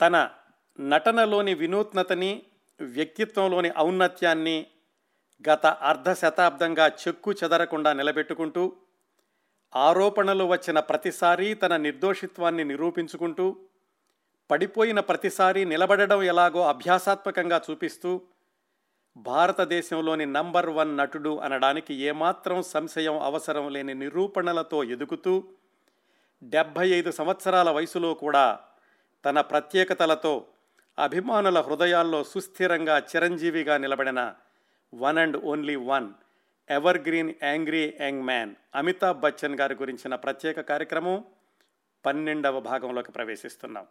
తన నటనలోని వినూత్నతని వ్యక్తిత్వంలోని ఔన్నత్యాన్ని గత అర్ధ శతాబ్దంగా చెక్కు చెదరకుండా నిలబెట్టుకుంటూ ఆరోపణలు వచ్చిన ప్రతిసారి తన నిర్దోషిత్వాన్ని నిరూపించుకుంటూ పడిపోయిన ప్రతిసారి నిలబడడం ఎలాగో అభ్యాసాత్మకంగా చూపిస్తూ భారతదేశంలోని నంబర్ వన్ నటుడు అనడానికి ఏమాత్రం సంశయం అవసరం లేని నిరూపణలతో ఎదుగుతూ డెబ్భై ఐదు సంవత్సరాల వయసులో కూడా తన ప్రత్యేకతలతో అభిమానుల హృదయాల్లో సుస్థిరంగా చిరంజీవిగా నిలబడిన one and only one evergreen angry young man Amitabh Bachchan గారి గురించిన ప్రత్యేక కార్యక్రమం పన్నెండవ భాగంలోకి ప్రవేశిస్తున్నాం.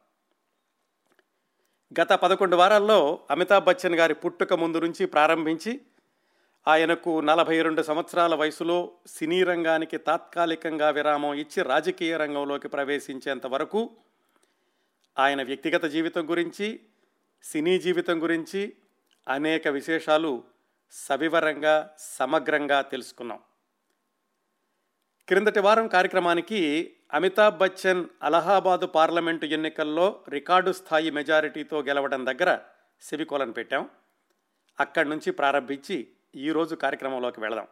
గత పదకొండు వారాల్లో అమితాబ్ బచ్చన్ గారి పుట్టుక ముందు నుంచి ప్రారంభించి ఆయనకు నలభై రెండు సంవత్సరాల వయసులో సినీ రంగానికి తాత్కాలికంగా విరామం ఇచ్చి రాజకీయ రంగంలోకి ప్రవేశించేంత వరకు ఆయన వ్యక్తిగత జీవితం గురించి సినీ జీవితం గురించి అనేక విశేషాలు సవివరంగా సమగ్రంగా తెలుసుకున్నాం. క్రిందటి వారం కార్యక్రమానికి అమితాబ్ బచ్చన్ అలహాబాదు పార్లమెంటు ఎన్నికల్లో రికార్డు స్థాయి మెజారిటీతో గెలవడం దగ్గర సెవికోలను పెట్టాం. అక్కడి నుంచి ప్రారంభించి ఈరోజు కార్యక్రమంలోకి వెళదాం.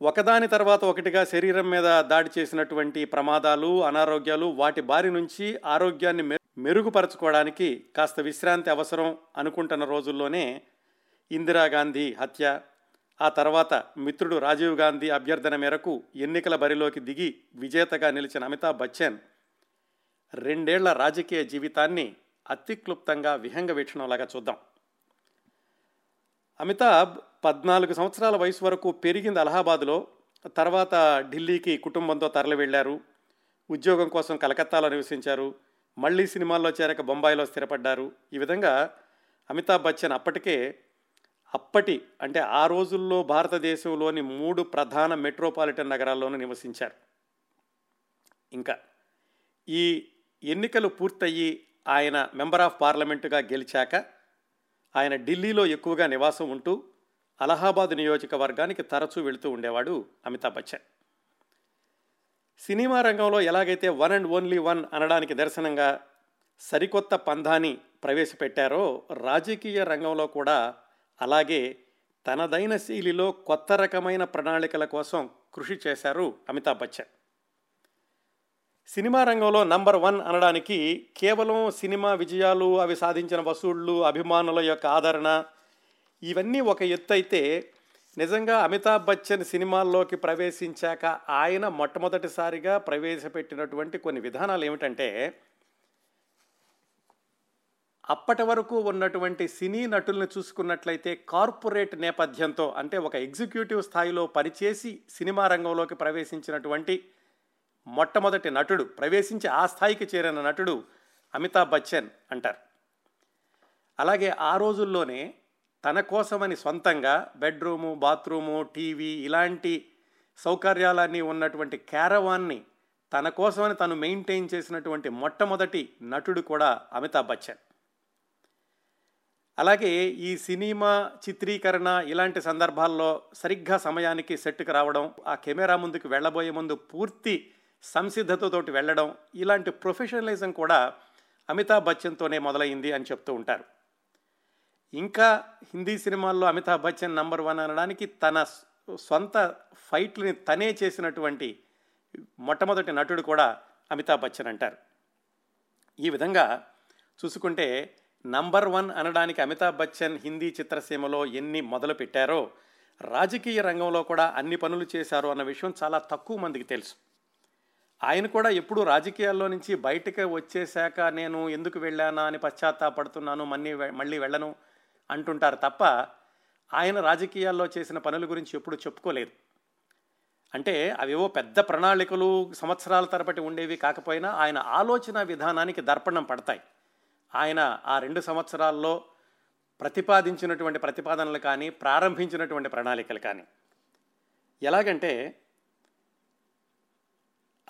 ఒకదాని తర్వాత ఒకటిగా శరీరం మీద దాడి చేసినటువంటి ప్రమాదాలు అనారోగ్యాలు వాటి బారి నుంచి ఆరోగ్యాన్ని మె మెరుగుపరచుకోవడానికి కాస్త విశ్రాంతి అవసరం అనుకుంటున్న రోజుల్లోనే ఇందిరాగాంధీ హత్య ఆ తర్వాత మిత్రుడు రాజీవ్ గాంధీ అభ్యర్థన మేరకు ఎన్నికల బరిలోకి దిగి విజేతగా నిలిచిన అమితాబ్ బచ్చన్ రెండేళ్ళ రాజకీయ జీవితాన్ని అతిక్లుప్తంగా విహంగ వీక్షణంలాగా చూద్దాం. అమితాబ్ పద్నాలుగు సంవత్సరాల వయసు వరకు పెరిగింది అలహాబాద్లో. తర్వాత ఢిల్లీకి కుటుంబంతో తరలి వెళ్ళారు ఉద్యోగం కోసం కలకత్తాలో నివసించారు. మళ్ళీ సినిమాల్లో చేరక బొంబాయిలో స్థిరపడ్డారు. ఈ విధంగా అమితాబ్ బచ్చన్ అప్పటికే అప్పటి అంటే ఆ రోజుల్లో భారతదేశంలోని మూడు ప్రధాన మెట్రోపాలిటన్ నగరాల్లోనూ నివసించారు. ఇంకా ఈ ఎన్నికలు పూర్తయ్యి ఆయన మెంబర్ ఆఫ్ పార్లమెంటుగా గెలిచాక ఆయన ఢిల్లీలో ఎక్కువగా నివాసం ఉంటూ అలహాబాద్ నియోజకవర్గానికి తరచూ వెళుతూ ఉండేవాడు అమితాబ్ బచ్చన్. సినిమా రంగంలో ఎలాగైతే వన్ అండ్ ఓన్లీ వన్ అనడానికి దర్శనంగా సరికొత్త పంధాని ప్రవేశపెట్టారో రాజకీయ రంగంలో కూడా అలాగే తనదైన శైలిలో కొత్త రకమైన ప్రణాళికల కోసం కృషి చేశారు అమితాబ్ బచ్చన్. సినిమా రంగంలో నంబర్ వన్ అనడానికి కేవలం సినిమా విజయాలు అవి సాధించిన వసూళ్ళు అభిమానుల యొక్క ఆదరణ ఇవన్నీ ఒక ఎత్తు అయితే నిజంగా అమితాబ్ బచ్చన్ సినిమాల్లోకి ప్రవేశించాక ఆయన మొట్టమొదటిసారిగా ప్రవేశపెట్టినటువంటి కొన్ని విధానాలు ఏమిటంటే అప్పటి వరకు ఉన్నటువంటి సినీ నటుల్ని చూసుకున్నట్లయితే కార్పొరేట్ నేపథ్యంతో అంటే ఒక ఎగ్జిక్యూటివ్ స్థాయిలో పనిచేసి సినిమా రంగంలోకి ప్రవేశించినటువంటి మొట్టమొదటి నటుడు ప్రవేశించి ఆ స్థాయికి చేరిన నటుడు అమితాబ్ బచ్చన్ అంటారు. అలాగే ఆ రోజుల్లోనే తన కోసమని సొంతంగా బెడ్రూము బాత్రూము టీవీ ఇలాంటి సౌకర్యాలన్నీ ఉన్నటువంటి క్యారవాన్ని తన కోసమని తను మెయింటైన్ చేసినటువంటి మొట్టమొదటి నటుడు కూడా అమితాబ్ బచ్చన్. అలాగే ఈ సినిమా చిత్రీకరణ ఇలాంటి సందర్భాల్లో సరిగ్గా సమయానికి సెట్కి రావడం ఆ కెమెరా ముందుకు వెళ్ళబోయే ముందు పూర్తి సంసిద్ధతతోటి వెళ్ళడం ఇలాంటి ప్రొఫెషనలిజం కూడా అమితాబ్ బచ్చన్తోనే మొదలైంది అని చెప్తూ ఉంటారు. ఇంకా హిందీ సినిమాల్లో అమితాబ్ బచ్చన్ నంబర్ వన్ అనడానికి తన సొంత ఫైట్లని తనే చేసినటువంటి మొట్టమొదటి నటుడు కూడా అమితాబ్ బచ్చన్ అంటారు. ఈ విధంగా చూసుకుంటే నంబర్ వన్ అనడానికి అమితాబ్ బచ్చన్ హిందీ చిత్రసీమలో ఎన్ని మొదలు పెట్టారో రాజకీయ రంగంలో కూడా అన్ని పనులు చేశారు అన్న విషయం చాలా తక్కువ మందికి తెలుసు. ఆయన కూడా ఎప్పుడు రాజకీయాల్లో నుంచి బయటకు వచ్చేశాక నేను ఎందుకు వెళ్ళానా అని పశ్చాత్తాపడుతున్నాను మళ్ళీ మళ్ళీ వెళ్ళను అంటుంటారు తప్ప ఆయన రాజకీయాల్లో చేసిన పనుల గురించి ఎప్పుడు చెప్పుకోలేదు. అంటే అవేవో పెద్ద ప్రణాళికలు సంవత్సరాల తరబడి ఉండేవి కాకపోయినా ఆయన ఆలోచన విధానానికి దర్పణం పడతాయి. ఆయన ఆ రెండు సంవత్సరాల్లో ప్రతిపాదించినటువంటి ప్రతిపాదనలు కానీ ప్రారంభించినటువంటి ప్రణాళికలు కానీ. ఎలాగంటే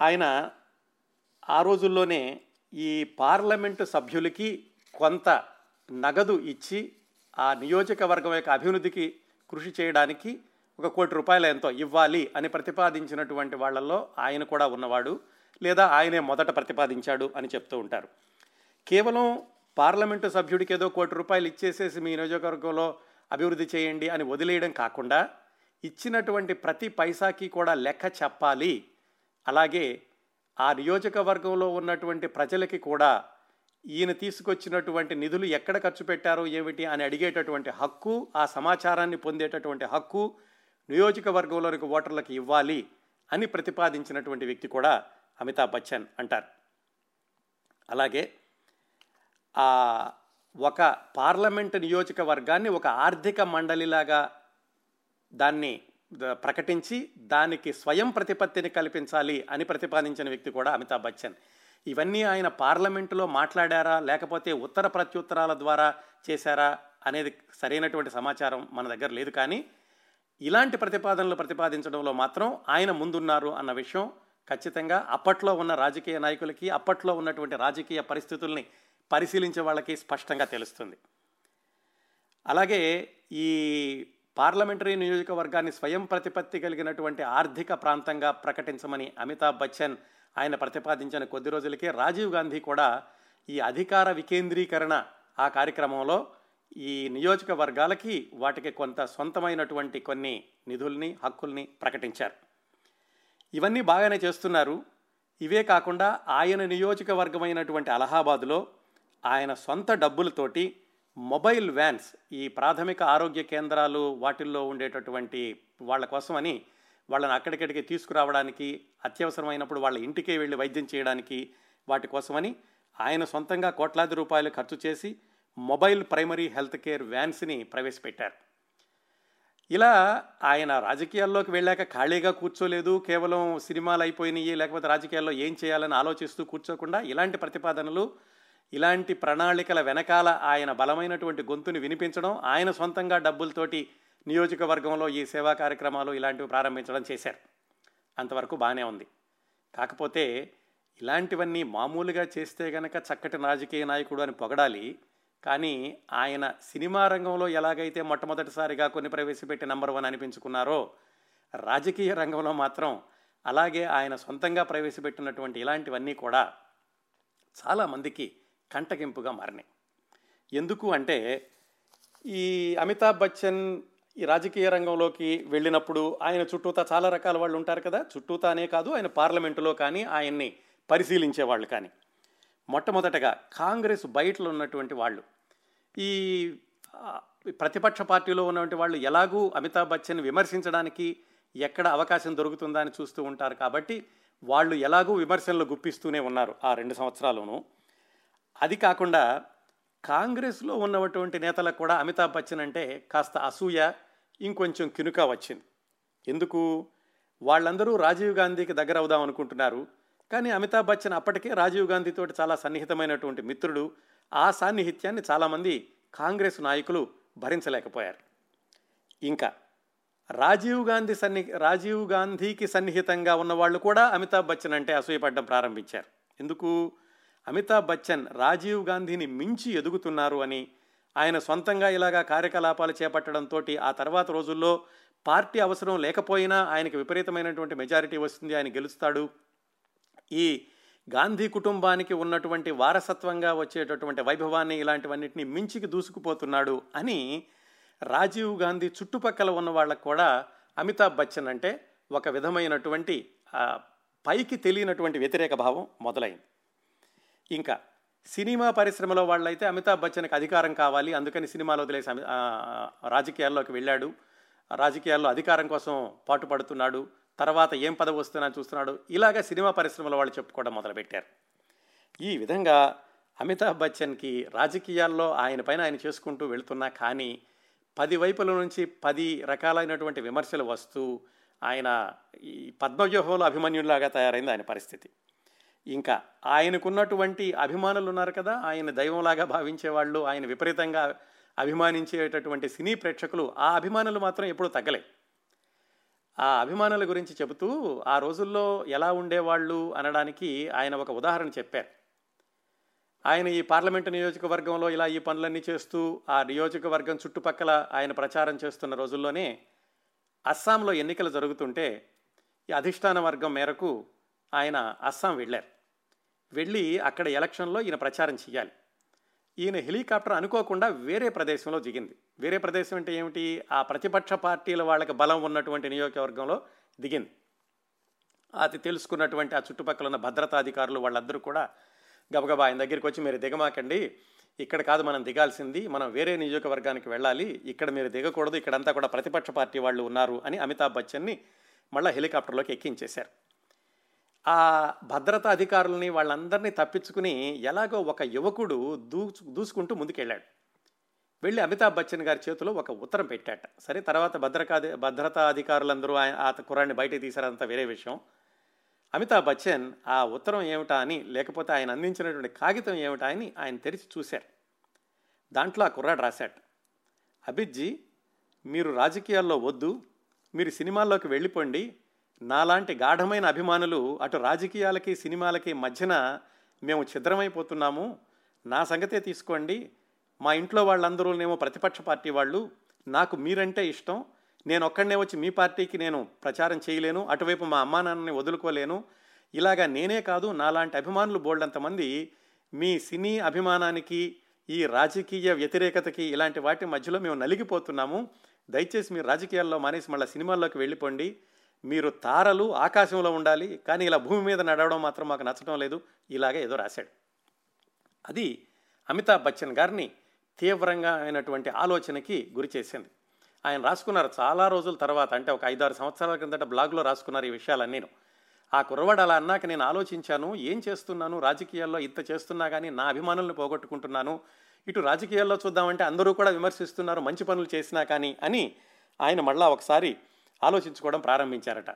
ఆయన ఆ రోజుల్లోనే ఈ పార్లమెంటు సభ్యులకి కొంత నగదు ఇచ్చి ఆ నియోజకవర్గం యొక్క అభివృద్ధికి కృషి చేయడానికి ఒక కోటి రూపాయలు ఎంతో ఇవ్వాలి అని ప్రతిపాదించినటువంటి వాళ్ళల్లో ఆయన కూడా ఉన్నవాడు లేదా ఆయనే మొదట ప్రతిపాదించాడు అని చెప్తూ ఉంటారు. కేవలం పార్లమెంటు సభ్యుడికి ఏదో కోటి రూపాయలు ఇచ్చేసేసి మీ నియోజకవర్గంలో అభివృద్ధి చేయండి అని వదిలేయడం కాకుండా ఇచ్చినటువంటి ప్రతి పైసాకి కూడా లెక్క చెప్పాలి. అలాగే ఆ నియోజకవర్గంలో ఉన్నటువంటి ప్రజలకి కూడా ఈయన తీసుకొచ్చినటువంటి నిధులు ఎక్కడ ఖర్చు పెట్టారో ఏమిటి అని అడిగేటటువంటి హక్కు ఆ సమాచారాన్ని పొందేటటువంటి హక్కు నియోజకవర్గంలోనికి ఓటర్లకు ఇవ్వాలి అని ప్రతిపాదించినటువంటి వ్యక్తి కూడా అమితాబ్ బచ్చన్ అంటారు. అలాగే ఆ ఒక పార్లమెంట్ నియోజకవర్గాన్ని ఒక ఆర్థిక మండలిలాగా దాన్ని ప్రకటించి దానికి స్వయం ప్రతిపత్తిని కల్పించాలి అని ప్రతిపాదించిన వ్యక్తి కూడా అమితాబ్ బచ్చన్. ఇవన్నీ ఆయన పార్లమెంటులో మాట్లాడారా? లేకపోతే ఉత్తర ప్రత్యుత్తరాల ద్వారా చేశారా? అనేది సరైనటువంటి సమాచారం మన దగ్గర లేదు. కానీ ఇలాంటి ప్రతిపాదనలు ప్రతిపాదించడంలో మాత్రం ఆయన ముందున్నారు అన్న విషయం ఖచ్చితంగా అప్పట్లో ఉన్న రాజకీయ నాయకులకి అప్పట్లో ఉన్నటువంటి రాజకీయ పరిస్థితుల్ని పరిశీలించే వాళ్ళకి స్పష్టంగా తెలుస్తుంది. అలాగే ఈ పార్లమెంటరీ నియోజకవర్గాన్ని స్వయం ప్రతిపత్తి కలిగినటువంటి ఆర్థిక ప్రాంతంగా ప్రకటించమని అమితాబ్ బచ్చన్ ఆయన ప్రతిపాదించిన కొద్ది రోజులకే రాజీవ్ గాంధీ కూడా ఈ అధికార వికేంద్రీకరణ ఆ కార్యక్రమంలో ఈ నియోజకవర్గాలకి వాటికి కొంత సొంతమైనటువంటి కొన్ని నిధుల్ని హక్కుల్ని ప్రకటించారు. ఇవన్నీ బాగానే చేస్తున్నారు. ఇవే కాకుండా ఆయన నియోజకవర్గమైనటువంటి అలహాబాదులో ఆయన సొంత డబ్బులతోటి మొబైల్ వ్యాన్స్ ఈ ప్రాథమిక ఆరోగ్య కేంద్రాలు వాటిల్లో ఉండేటటువంటి వాళ్ళ కోసమని వాళ్ళని అక్కడిక్కడికి తీసుకురావడానికి అత్యవసరమైనప్పుడు వాళ్ళ ఇంటికే వెళ్ళి వైద్యం చేయడానికి వాటి కోసమని ఆయన సొంతంగా కోట్లాది రూపాయలు ఖర్చు చేసి మొబైల్ ప్రైమరీ హెల్త్ కేర్ వ్యాన్స్ని ప్రవేశపెట్టారు. ఇలా ఆయన రాజకీయాల్లోకి వెళ్ళాక ఖాళీగా కూర్చోలేదు కేవలం సినిమాలు అయిపోయినాయి లేకపోతే రాజకీయాల్లో ఏం చేయాలని ఆలోచిస్తూ కూర్చోకుండా ఇలాంటి ప్రతిపాదనలు ఇలాంటి ప్రణాళికల వెనకాల ఆయన బలమైనటువంటి గొంతుని వినిపించడం ఆయన సొంతంగా డబ్బులతోటి నియోజకవర్గంలో ఈ సేవా కార్యక్రమాలు ఇలాంటివి ప్రారంభించడం చేశారు. అంతవరకు బాగానే ఉంది. కాకపోతే ఇలాంటివన్నీ మామూలుగా చేస్తే గనక చక్కటి రాజకీయ నాయకుడు అని పొగడాలి. కానీ ఆయన సినిమా రంగంలో ఎలాగైతే మొట్టమొదటిసారిగా కొన్ని ప్రవేశపెట్టి నెంబర్ వన్ అనిపించుకున్నారో రాజకీయ రంగంలో మాత్రం అలాగే ఆయన సొంతంగా ప్రవేశపెట్టినటువంటి ఇలాంటివన్నీ కూడా చాలామందికి కంటగింపుగా మారినాయి. ఎందుకు అంటే ఈ అమితాబ్ బచ్చన్ ఈ రాజకీయ రంగంలోకి వెళ్ళినప్పుడు ఆయన చుట్టూతా చాలా రకాల వాళ్ళు ఉంటారు కదా. చుట్టూతానే కాదు ఆయన పార్లమెంటులో కానీ ఆయన్ని పరిశీలించే వాళ్ళు కానీ. మొట్టమొదటగా కాంగ్రెస్ బయటలో ఉన్నటువంటి వాళ్ళు. ఈ ప్రతిపక్ష పార్టీలో ఉన్నటువంటి వాళ్ళు ఎలాగూ అమితాబ్ బచ్చన్ విమర్శించడానికి ఎక్కడ అవకాశం దొరుకుతుందా అని చూస్తూ ఉంటారు కాబట్టి వాళ్ళు ఎలాగూ విమర్శనలు గుప్పిస్తూనే ఉన్నారు ఆ రెండు సంవత్సరాలును అది కాకుండా కాంగ్రెస్లో ఉన్నటువంటి నేతలకు కూడా అమితాబ్ బచ్చన్ అంటే కాస్త అసూయ ఇంకొంచెం కినుక వచ్చింది. ఎందుకు? వాళ్ళందరూ రాజీవ్ గాంధీకి దగ్గర అవుదాం అనుకుంటున్నారు. కానీ అమితాబ్ బచ్చన్ అప్పటికే రాజీవ్ గాంధీతో చాలా సన్నిహితమైనటువంటి మిత్రుడు. ఆ సాన్నిహిత్యాన్ని చాలామంది కాంగ్రెస్ నాయకులు భరించలేకపోయారు. ఇంకా రాజీవ్ గాంధీ సన్ని రాజీవ్ గాంధీకి సన్నిహితంగా ఉన్న వాళ్ళు కూడా అమితాబ్ బచ్చన్ అంటే అసూయపడడం ప్రారంభించారు. ఎందుకు? అమితాబ్ బచ్చన్ రాజీవ్ గాంధీని మించి ఎదుగుతున్నారు అని ఆయన సొంతంగా ఇలాగా కార్యకలాపాలు చేపట్టడంతో ఆ తర్వాత రోజుల్లో పార్టీ అవసరం లేకపోయినా ఆయనకి విపరీతమైనటువంటి మెజారిటీ వస్తుంది ఆయన గెలుస్తాడు. ఈ గాంధీ కుటుంబానికి ఉన్నటువంటి వారసత్వంగా వచ్చేటటువంటి వైభవాన్ని ఇలాంటివన్నిటిని మించికి దూసుకుపోతున్నాడు అని రాజీవ్ గాంధీ చుట్టుపక్కల ఉన్న వాళ్ళకు కూడా అమితాబ్ బచ్చన్ అంటే ఒక విధమైనటువంటి పైకి తెలియనటువంటి వ్యతిరేక భావం మొదలైంది. ఇంకా సినిమా పరిశ్రమలో వాళ్ళైతే అమితాబ్ బచ్చన్కి అధికారం కావాలి. అందుకని సినిమాలు వదిలేసి అమి- రాజకీయాల్లోకి వెళ్ళాడు. రాజకీయాల్లో అధికారం కోసం పాటుపడుతున్నాడు. తర్వాత ఏం పదవి వస్తున్నా చూస్తున్నాడు. ఇలాగ సినిమా పరిశ్రమలో వాళ్ళు చెప్పుకోవడం మొదలుపెట్టారు. ఈ విధంగా అమితాబ్ బచ్చన్కి రాజకీయాల్లో ఆయన పైన ఆయన చేసుకుంటూ వెళుతున్నా కానీ పది వైపుల నుంచి పది రకాలైనటువంటి విమర్శలు వస్తూ ఆయన ఈ పద్మవ్యూహంలో అభిమన్యులాగా తయారైంది ఆయన పరిస్థితి. ఇంకా ఆయనకున్నటువంటి అభిమానులు ఉన్నారు కదా ఆయన దైవంలాగా భావించే వాళ్ళు ఆయన విపరీతంగా అభిమానించేటటువంటి సినీ ప్రేక్షకులు ఆ అభిమానులు మాత్రం ఎప్పుడూ తగ్గలే. ఆ అభిమానుల గురించి చెబుతూ ఆ రోజుల్లో ఎలా ఉండేవాళ్ళు అనడానికి ఆయన ఒక ఉదాహరణ చెప్పారు. ఆయన ఈ పార్లమెంటు నియోజకవర్గంలో ఇలా ఈ పనులన్నీ చేస్తూ ఆ నియోజకవర్గం చుట్టుపక్కల ఆయన ప్రచారం చేస్తున్న రోజుల్లోనే అస్సాంలో ఎన్నికలు జరుగుతుంటే ఈ అధిష్టాన వర్గం మేరకు ఆయన అస్సాం వెళ్ళారు. వెళ్ళి అక్కడ ఎలక్షన్లో ఈయన ప్రచారం చేయాలి ఈయన హెలికాప్టర్ అనుకోకుండా వేరే ప్రదేశంలో దిగింది. వేరే ప్రదేశం అంటే ఏమిటి? ఆ ప్రతిపక్ష పార్టీల వాళ్ళకి బలం ఉన్నటువంటి నియోజకవర్గంలో దిగింది. అది తెలుసుకున్నటువంటి ఆ చుట్టుపక్కల ఉన్న భద్రతాధికారులు వాళ్ళందరూ కూడా గబగబా ఆయన దగ్గరికి వచ్చి మీరు దిగమాకండి. ఇక్కడ కాదు మనం దిగాల్సింది. మనం వేరే నియోజకవర్గానికి వెళ్ళాలి. ఇక్కడ మీరు దిగకూడదు. ఇక్కడంతా కూడా ప్రతిపక్ష పార్టీ వాళ్ళు ఉన్నారు అని అమితాబ్ బచ్చన్ని మళ్ళీ హెలికాప్టర్లోకి ఎక్కించేశారు. ఆ భద్రతా అధికారులని వాళ్ళందరినీ తప్పించుకుని ఎలాగో ఒక యువకుడు దూ దూసుకుంటూ ముందుకెళ్ళాడు. వెళ్ళి అమితాబ్ బచ్చన్ గారి చేతిలో ఒక ఉత్తరం పెట్టాట. సరే తర్వాత భద్రతా భద్రతా అధికారులందరూ ఆయన ఆ కుర్రాన్ని బయటకు తీశారంత వేరే విషయం. అమితాబ్ బచ్చన్ ఆ ఉత్తరం ఏమిటా అని లేకపోతే ఆయన అందించినటువంటి కాగితం ఏమిటా అని ఆయన తెరిచి చూశారు. దాంట్లో ఆ కుర్రాడు రాశాట అభిజ్జీ మీరు రాజకీయాల్లో వద్దు మీరు సినిమాల్లోకి వెళ్ళిపోండి నాలాంటి గాఢమైన అభిమానులు అటు రాజకీయాలకి సినిమాలకి మధ్యన మేము ఛిద్రమైపోతున్నాము. నా సంగతే తీసుకోండి. మా ఇంట్లో వాళ్ళందరూనేమో ప్రతిపక్ష పార్టీ వాళ్ళు. నాకు మీరంటే ఇష్టం. నేను ఒక్కడనే వచ్చి మీ పార్టీకి నేను ప్రచారం చేయలేను. అటువైపు మా అమ్మా నాన్నని వదులుకోలేను. ఇలాగా నేనే కాదు నాలాంటి అభిమానులు బోల్డంతమంది మీ సినీ అభిమానానికి ఈ రాజకీయ వ్యతిరేకతకి ఇలాంటి వాటి మధ్యలో మేము నలిగిపోతున్నాము. దయచేసి మీరు రాజకీయాల్లో మానేసి మళ్ళీ సినిమాల్లోకి వెళ్ళిపోండి. మీరు తారలు ఆకాశంలో ఉండాలి కానీ ఇలా భూమి మీద నడవడం మాత్రం మాకు నచ్చడం లేదు. ఇలాగే ఏదో రాశాడు. అది అమితాబ్ బచ్చన్ గారిని తీవ్రంగా అయినటువంటి ఆలోచనకి గురి చేసింది. ఆయన రాసుకున్నారు చాలా రోజుల తర్వాత అంటే ఒక ఐదారు సంవత్సరాల క్రిందట బ్లాగ్లో రాసుకున్నారు ఈ విషయాలన్నీను. ఆ కుర్రవాడు అలా అన్నాక నేను ఆలోచించాను ఏం చేస్తున్నాను రాజకీయాల్లో ఇంత చేస్తున్నా కానీ నా అభిమానులను పోగొట్టుకుంటున్నాను ఇటు రాజకీయాల్లో చూద్దామంటే అందరూ కూడా విమర్శిస్తున్నారు మంచి పనులు చేసినా కానీ అని ఆయన మళ్ళా ఒకసారి ఆలోచించుకోవడం ప్రారంభించారట.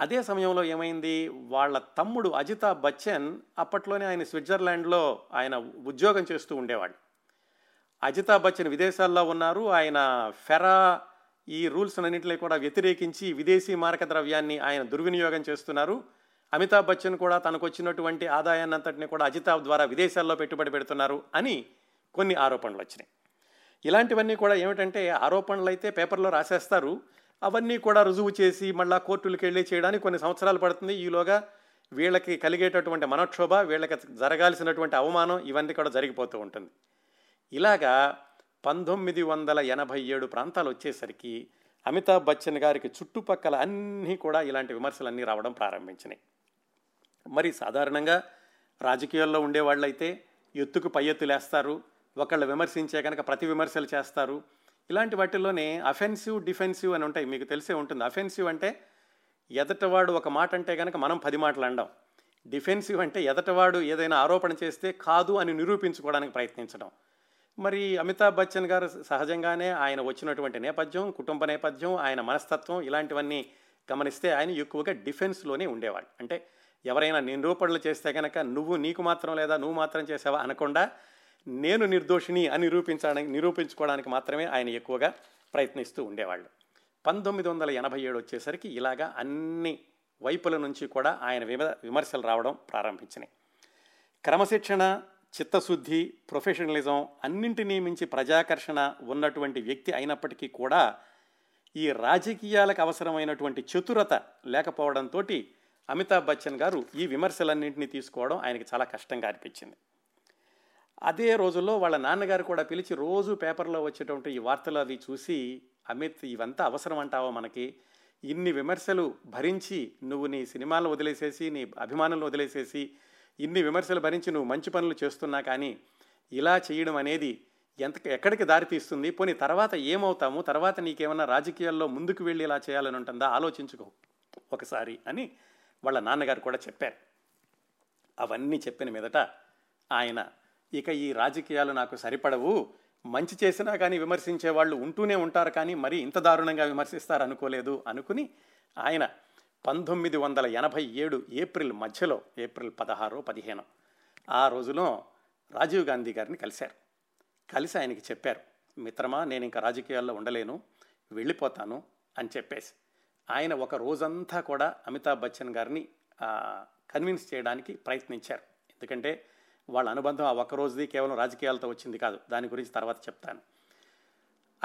అదే సమయంలో ఏమైంది? వాళ్ళ తమ్ముడు అజితాబ్ బచ్చన్ అప్పట్లోనే ఆయన స్విట్జర్లాండ్లో ఆయన ఉద్యోగం చేస్తూ ఉండేవాడు. అజితాబ్ బచ్చన్ విదేశాల్లో ఉన్నారు. ఆయన ఫెరా ఈ రూల్స్ అన్నింటినీ కూడా వ్యతిరేకించి విదేశీ మారక ద్రవ్యాన్ని ఆయన దుర్వినియోగం చేస్తున్నారు. అమితాబ్ బచ్చన్ కూడా తనకు వచ్చినటువంటి ఆదాయాన్ని అంతటిని కూడా అజితాబ్ ద్వారా విదేశాల్లో పెట్టుబడి పెడుతున్నారు అని కొన్ని ఆరోపణలు వచ్చినాయి ఇలాంటివన్నీ కూడా ఏమిటంటే ఆరోపణలు అయితే పేపర్లో రాసేస్తారు. అవన్నీ కూడా రుజువు చేసి మళ్ళా కోర్టులకు వెళ్ళి చేయడానికి కొన్ని సంవత్సరాలు పడుతుంది. ఈలోగా వీళ్ళకి కలిగేటటువంటి మనక్షోభ వీళ్ళకి జరగాల్సినటువంటి అవమానం ఇవన్నీ కూడా జరిగిపోతూ ఉంటుంది. ఇలాగా పంతొమ్మిది వందల ఎనభై ఏడు ప్రాంతాలు వచ్చేసరికి అమితాబ్ బచ్చన్ గారికి చుట్టుపక్కల అన్నీ కూడా ఇలాంటి విమర్శలన్నీ రావడం ప్రారంభించినాయి. మరి సాధారణంగా రాజకీయాల్లో ఉండేవాళ్ళైతే ఎత్తుకు పై ఎత్తులేస్తారు. ఒకళ్ళు విమర్శించే కనుక ప్రతి విమర్శలు చేస్తారు. ఇలాంటి వాటిల్లోనే అఫెన్సివ్ డిఫెన్సివ్ అని ఉంటాయి. మీకు తెలిసే ఉంటుంది. అఫెన్సివ్ అంటే ఎదటవాడు ఒక మాట అంటే కనుక మనం పది మాటలు అండం డిఫెన్సివ్ అంటే ఎదటవాడు ఏదైనా ఆరోపణ చేస్తే కాదు అని నిరూపించుకోవడానికి ప్రయత్నించడం. మరి అమితాబ్ బచ్చన్ గారు సహజంగానే ఆయన వచ్చినటువంటి నేపథ్యం కుటుంబ నేపథ్యం ఆయన మనస్తత్వం ఇలాంటివన్నీ గమనిస్తే ఆయన ఎక్కువగా డిఫెన్స్లోనే ఉండేవాడు. అంటే ఎవరైనా నిరూపణలు చేస్తే కనుక నువ్వు నీకు మాత్రం లేదా నువ్వు మాత్రం చేసావా అనకుండా నేను నిర్దోషిని అని నిరూపించడానికి నిరూపించుకోవడానికి మాత్రమే ఆయన ఎక్కువగా ప్రయత్నిస్తూ ఉండేవాళ్ళు. పంతొమ్మిది వందల ఎనభై ఏడు వచ్చేసరికి ఇలాగా అన్ని వైపుల నుంచి కూడా ఆయన విమ విమర్శలు రావడం ప్రారంభించినాయి. క్రమశిక్షణ చిత్తశుద్ధి ప్రొఫెషనలిజం అన్నింటినీ మించి ప్రజాకర్షణ ఉన్నటువంటి వ్యక్తి అయినప్పటికీ కూడా ఈ రాజకీయాలకు అవసరమైనటువంటి చతురత లేకపోవడంతో అమితాబ్ బచ్చన్ గారు ఈ విమర్శలన్నింటినీ తీసుకోవడం ఆయనకి చాలా కష్టంగా అనిపించింది. అదే రోజుల్లో వాళ్ళ నాన్నగారు కూడా పిలిచి రోజు పేపర్లో వచ్చేటువంటి ఈ వార్తలు అది చూసి అమిత్ ఇవంతా అవసరం అంటావా మనకి? ఇన్ని విమర్శలు భరించి నువ్వు నీ సినిమాలను వదిలేసేసి నీ అభిమానులను వదిలేసేసి ఇన్ని విమర్శలు భరించి నువ్వు మంచి పనులు చేస్తున్నా కానీ ఇలా చేయడం అనేది ఎంత ఎక్కడికి దారి తీస్తుంది? పోనీ తర్వాత ఏమవుతాము? తర్వాత నీకేమైనా రాజకీయాల్లో ముందుకు వెళ్ళి ఇలా చేయాలని ఉంటుందా? ఆలోచించుకో ఒకసారి అని వాళ్ళ నాన్నగారు కూడా చెప్పారు. అవన్నీ చెప్పిన మీదట ఆయన ఇక ఈ రాజకీయాలు నాకు సరిపడవు. మంచి చేసినా కానీ విమర్శించే వాళ్ళు ఉంటూనే ఉంటారు కానీ మరి ఇంత దారుణంగా విమర్శిస్తారు అనుకోలేదు అనుకుని ఆయన పంతొమ్మిది వందల ఎనభై ఏడు ఏప్రిల్ మధ్యలో ఏప్రిల్ పదహారు పదిహేను ఆ రోజులో రాజీవ్ గాంధీ గారిని కలిశారు. కలిసి ఆయనకి చెప్పారు మిత్రమా నేను ఇంకా రాజకీయాల్లో ఉండలేను వెళ్ళిపోతాను అని చెప్పేసి. ఆయన ఒక రోజంతా కూడా అమితాబ్ బచ్చన్ గారిని కన్విన్స్ చేయడానికి ప్రయత్నించారు. ఎందుకంటే వాళ్ళ అనుబంధం ఆ ఒక్కరోజుది కేవలం రాజకీయాలతో వచ్చింది కాదు. దాని గురించి తర్వాత చెప్తాను.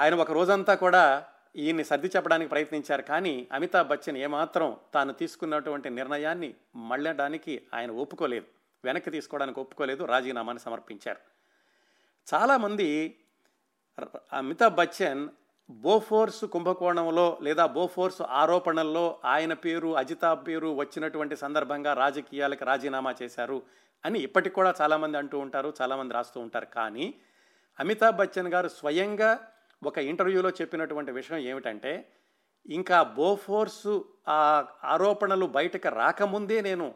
ఆయన ఒక రోజంతా కూడా ఈయన్ని సర్ది చెప్పడానికి ప్రయత్నించారు కానీ అమితాబ్ బచ్చన్ ఏమాత్రం తాను తీసుకున్నటువంటి నిర్ణయాన్ని మళ్ళడానికి ఆయన ఒప్పుకోలేదు. వెనక్కి తీసుకోవడానికి ఒప్పుకోలేదు రాజీనామాని సమర్పించారు. చాలామంది అమితాబ్ బచ్చన్ బోఫోర్స్ కుంభకోణంలో లేదా బోఫోర్స్ ఆరోపణల్లో ఆయన పేరు అజితాబ్ పేరు వచ్చినటువంటి సందర్భంగా రాజకీయాలకు రాజీనామా చేశారు. అని ఇప్పటికి కూడా చాలామంది అంటూ ఉంటారు చాలామంది రాస్తూ ఉంటారు. కానీ అమితాబ్ బచ్చన్ గారు స్వయంగా ఒక ఇంటర్వ్యూలో చెప్పినటువంటి విషయం ఏమిటంటే ఇంకా బోఫోర్సు ఆ ఆరోపణలు బయటకు రాకముందే నేను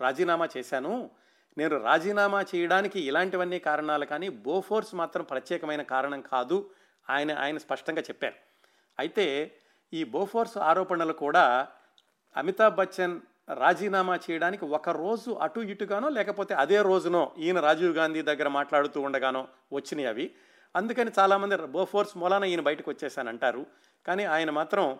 రాజీనామా చేశాను. నేను రాజీనామా చేయడానికి ఇలాంటివన్నీ కారణాలు కానీ బోఫోర్స్ మాత్రం ప్రత్యేకమైన కారణం కాదు ఆయన ఆయన స్పష్టంగా చెప్పారు. అయితే ఈ బోఫోర్స్ ఆరోపణలు కూడా అమితాబ్ బచ్చన్ రాజీనామా చేయడానికి ఒక రోజు అటు ఇటుగానో లేకపోతే అదే రోజునో ఈయన రాజీవ్ గాంధీ దగ్గర మాట్లాడుతూ ఉండగానో వచ్చినాయి అవి. అందుకని చాలామంది బోఫోర్స్ మూలాన ఈయన బయటకు వచ్చేసానంటారు కానీ ఆయన మాత్రం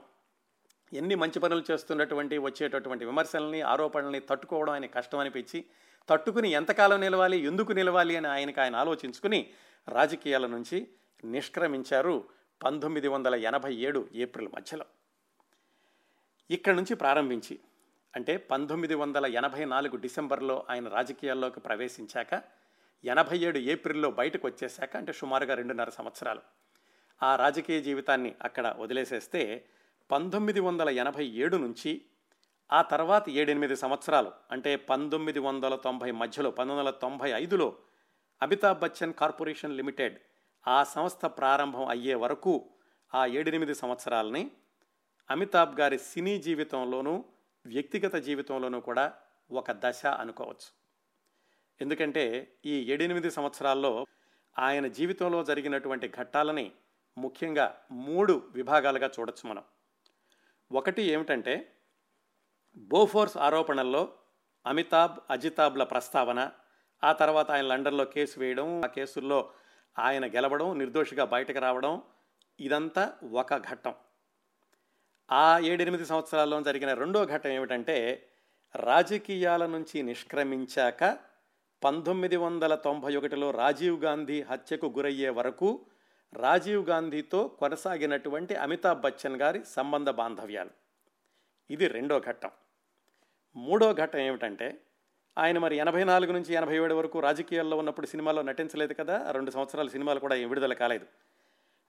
ఎన్ని మంచి పనులు చేస్తున్నటువంటి వచ్చేటటువంటి విమర్శల్ని ఆరోపణల్ని తట్టుకోవడం ఆయన కష్టం అనిపించి తట్టుకుని ఎంతకాలం నిలవాలి ఎందుకు నిలవాలి అని ఆయనకు ఆయన ఆలోచించుకుని రాజకీయాల నుంచి నిష్క్రమించారు పంతొమ్మిది వందల ఎనభై ఏడు ఏప్రిల్ మధ్యలో. ఇక్కడ నుంచి ప్రారంభించి అంటే పంతొమ్మిది వందల ఎనభై నాలుగు డిసెంబర్లో ఆయన రాజకీయాల్లోకి ప్రవేశించాక ఎనభై ఏడు ఏప్రిల్లో బయటకు వచ్చేశాక అంటే సుమారుగా రెండున్నర సంవత్సరాలు. ఆ రాజకీయ జీవితాన్ని అక్కడ వదిలేసేస్తే పంతొమ్మిది వందల ఎనభై ఏడు నుంచి ఆ తర్వాత ఏడెనిమిది సంవత్సరాలు అంటే పంతొమ్మిది వందల తొంభై మధ్యలో పంతొమ్మిది వందల తొంభై ఐదులో అమితాబ్ బచ్చన్ కార్పొరేషన్ లిమిటెడ్ ఆ సంస్థ ప్రారంభం అయ్యే వరకు ఆ ఏడెనిమిది సంవత్సరాలని అమితాబ్ గారి సినీ జీవితంలోనూ వ్యక్తిగత జీవితంలోనూ కూడా ఒక దశ అనుకోవచ్చు. ఎందుకంటే ఈ ఏడెనిమిది సంవత్సరాల్లో ఆయన జీవితంలో జరిగినటువంటి ఘట్టాలని ముఖ్యంగా మూడు విభాగాలుగా చూడొచ్చు మనం. ఒకటి ఏమిటంటే బోఫోర్స్ ఆరోపణల్లో అమితాబ్ అజితాబ్ల ప్రస్తావన ఆ తర్వాత ఆయన లండన్లో కేసు వేయడం ఆ కేసుల్లో ఆయన గెలవడం నిర్దోషిగా బయటకు రావడం ఇదంతా ఒక ఘట్టం. ఆ ఏడెనిమిది సంవత్సరాల్లో జరిగిన రెండో ఘట్టం ఏమిటంటే రాజకీయాల నుంచి నిష్క్రమించాక పంతొమ్మిది వందల తొంభై ఒకటిలో రాజీవ్ గాంధీ హత్యకు గురయ్యే వరకు రాజీవ్ గాంధీతో కొనసాగినటువంటి అమితాబ్ బచ్చన్ గారి సంబంధ బాంధవ్యాలు. ఇది రెండో ఘట్టం. మూడో ఘట్టం ఏమిటంటే ఆయన మరి ఎనభై నాలుగు నుంచి ఎనభై ఏడు వరకు రాజకీయాల్లో ఉన్నప్పుడు సినిమాలో నటించలేదు కదా రెండు సంవత్సరాల సినిమాలు కూడా ఏం విడుదల కాలేదు.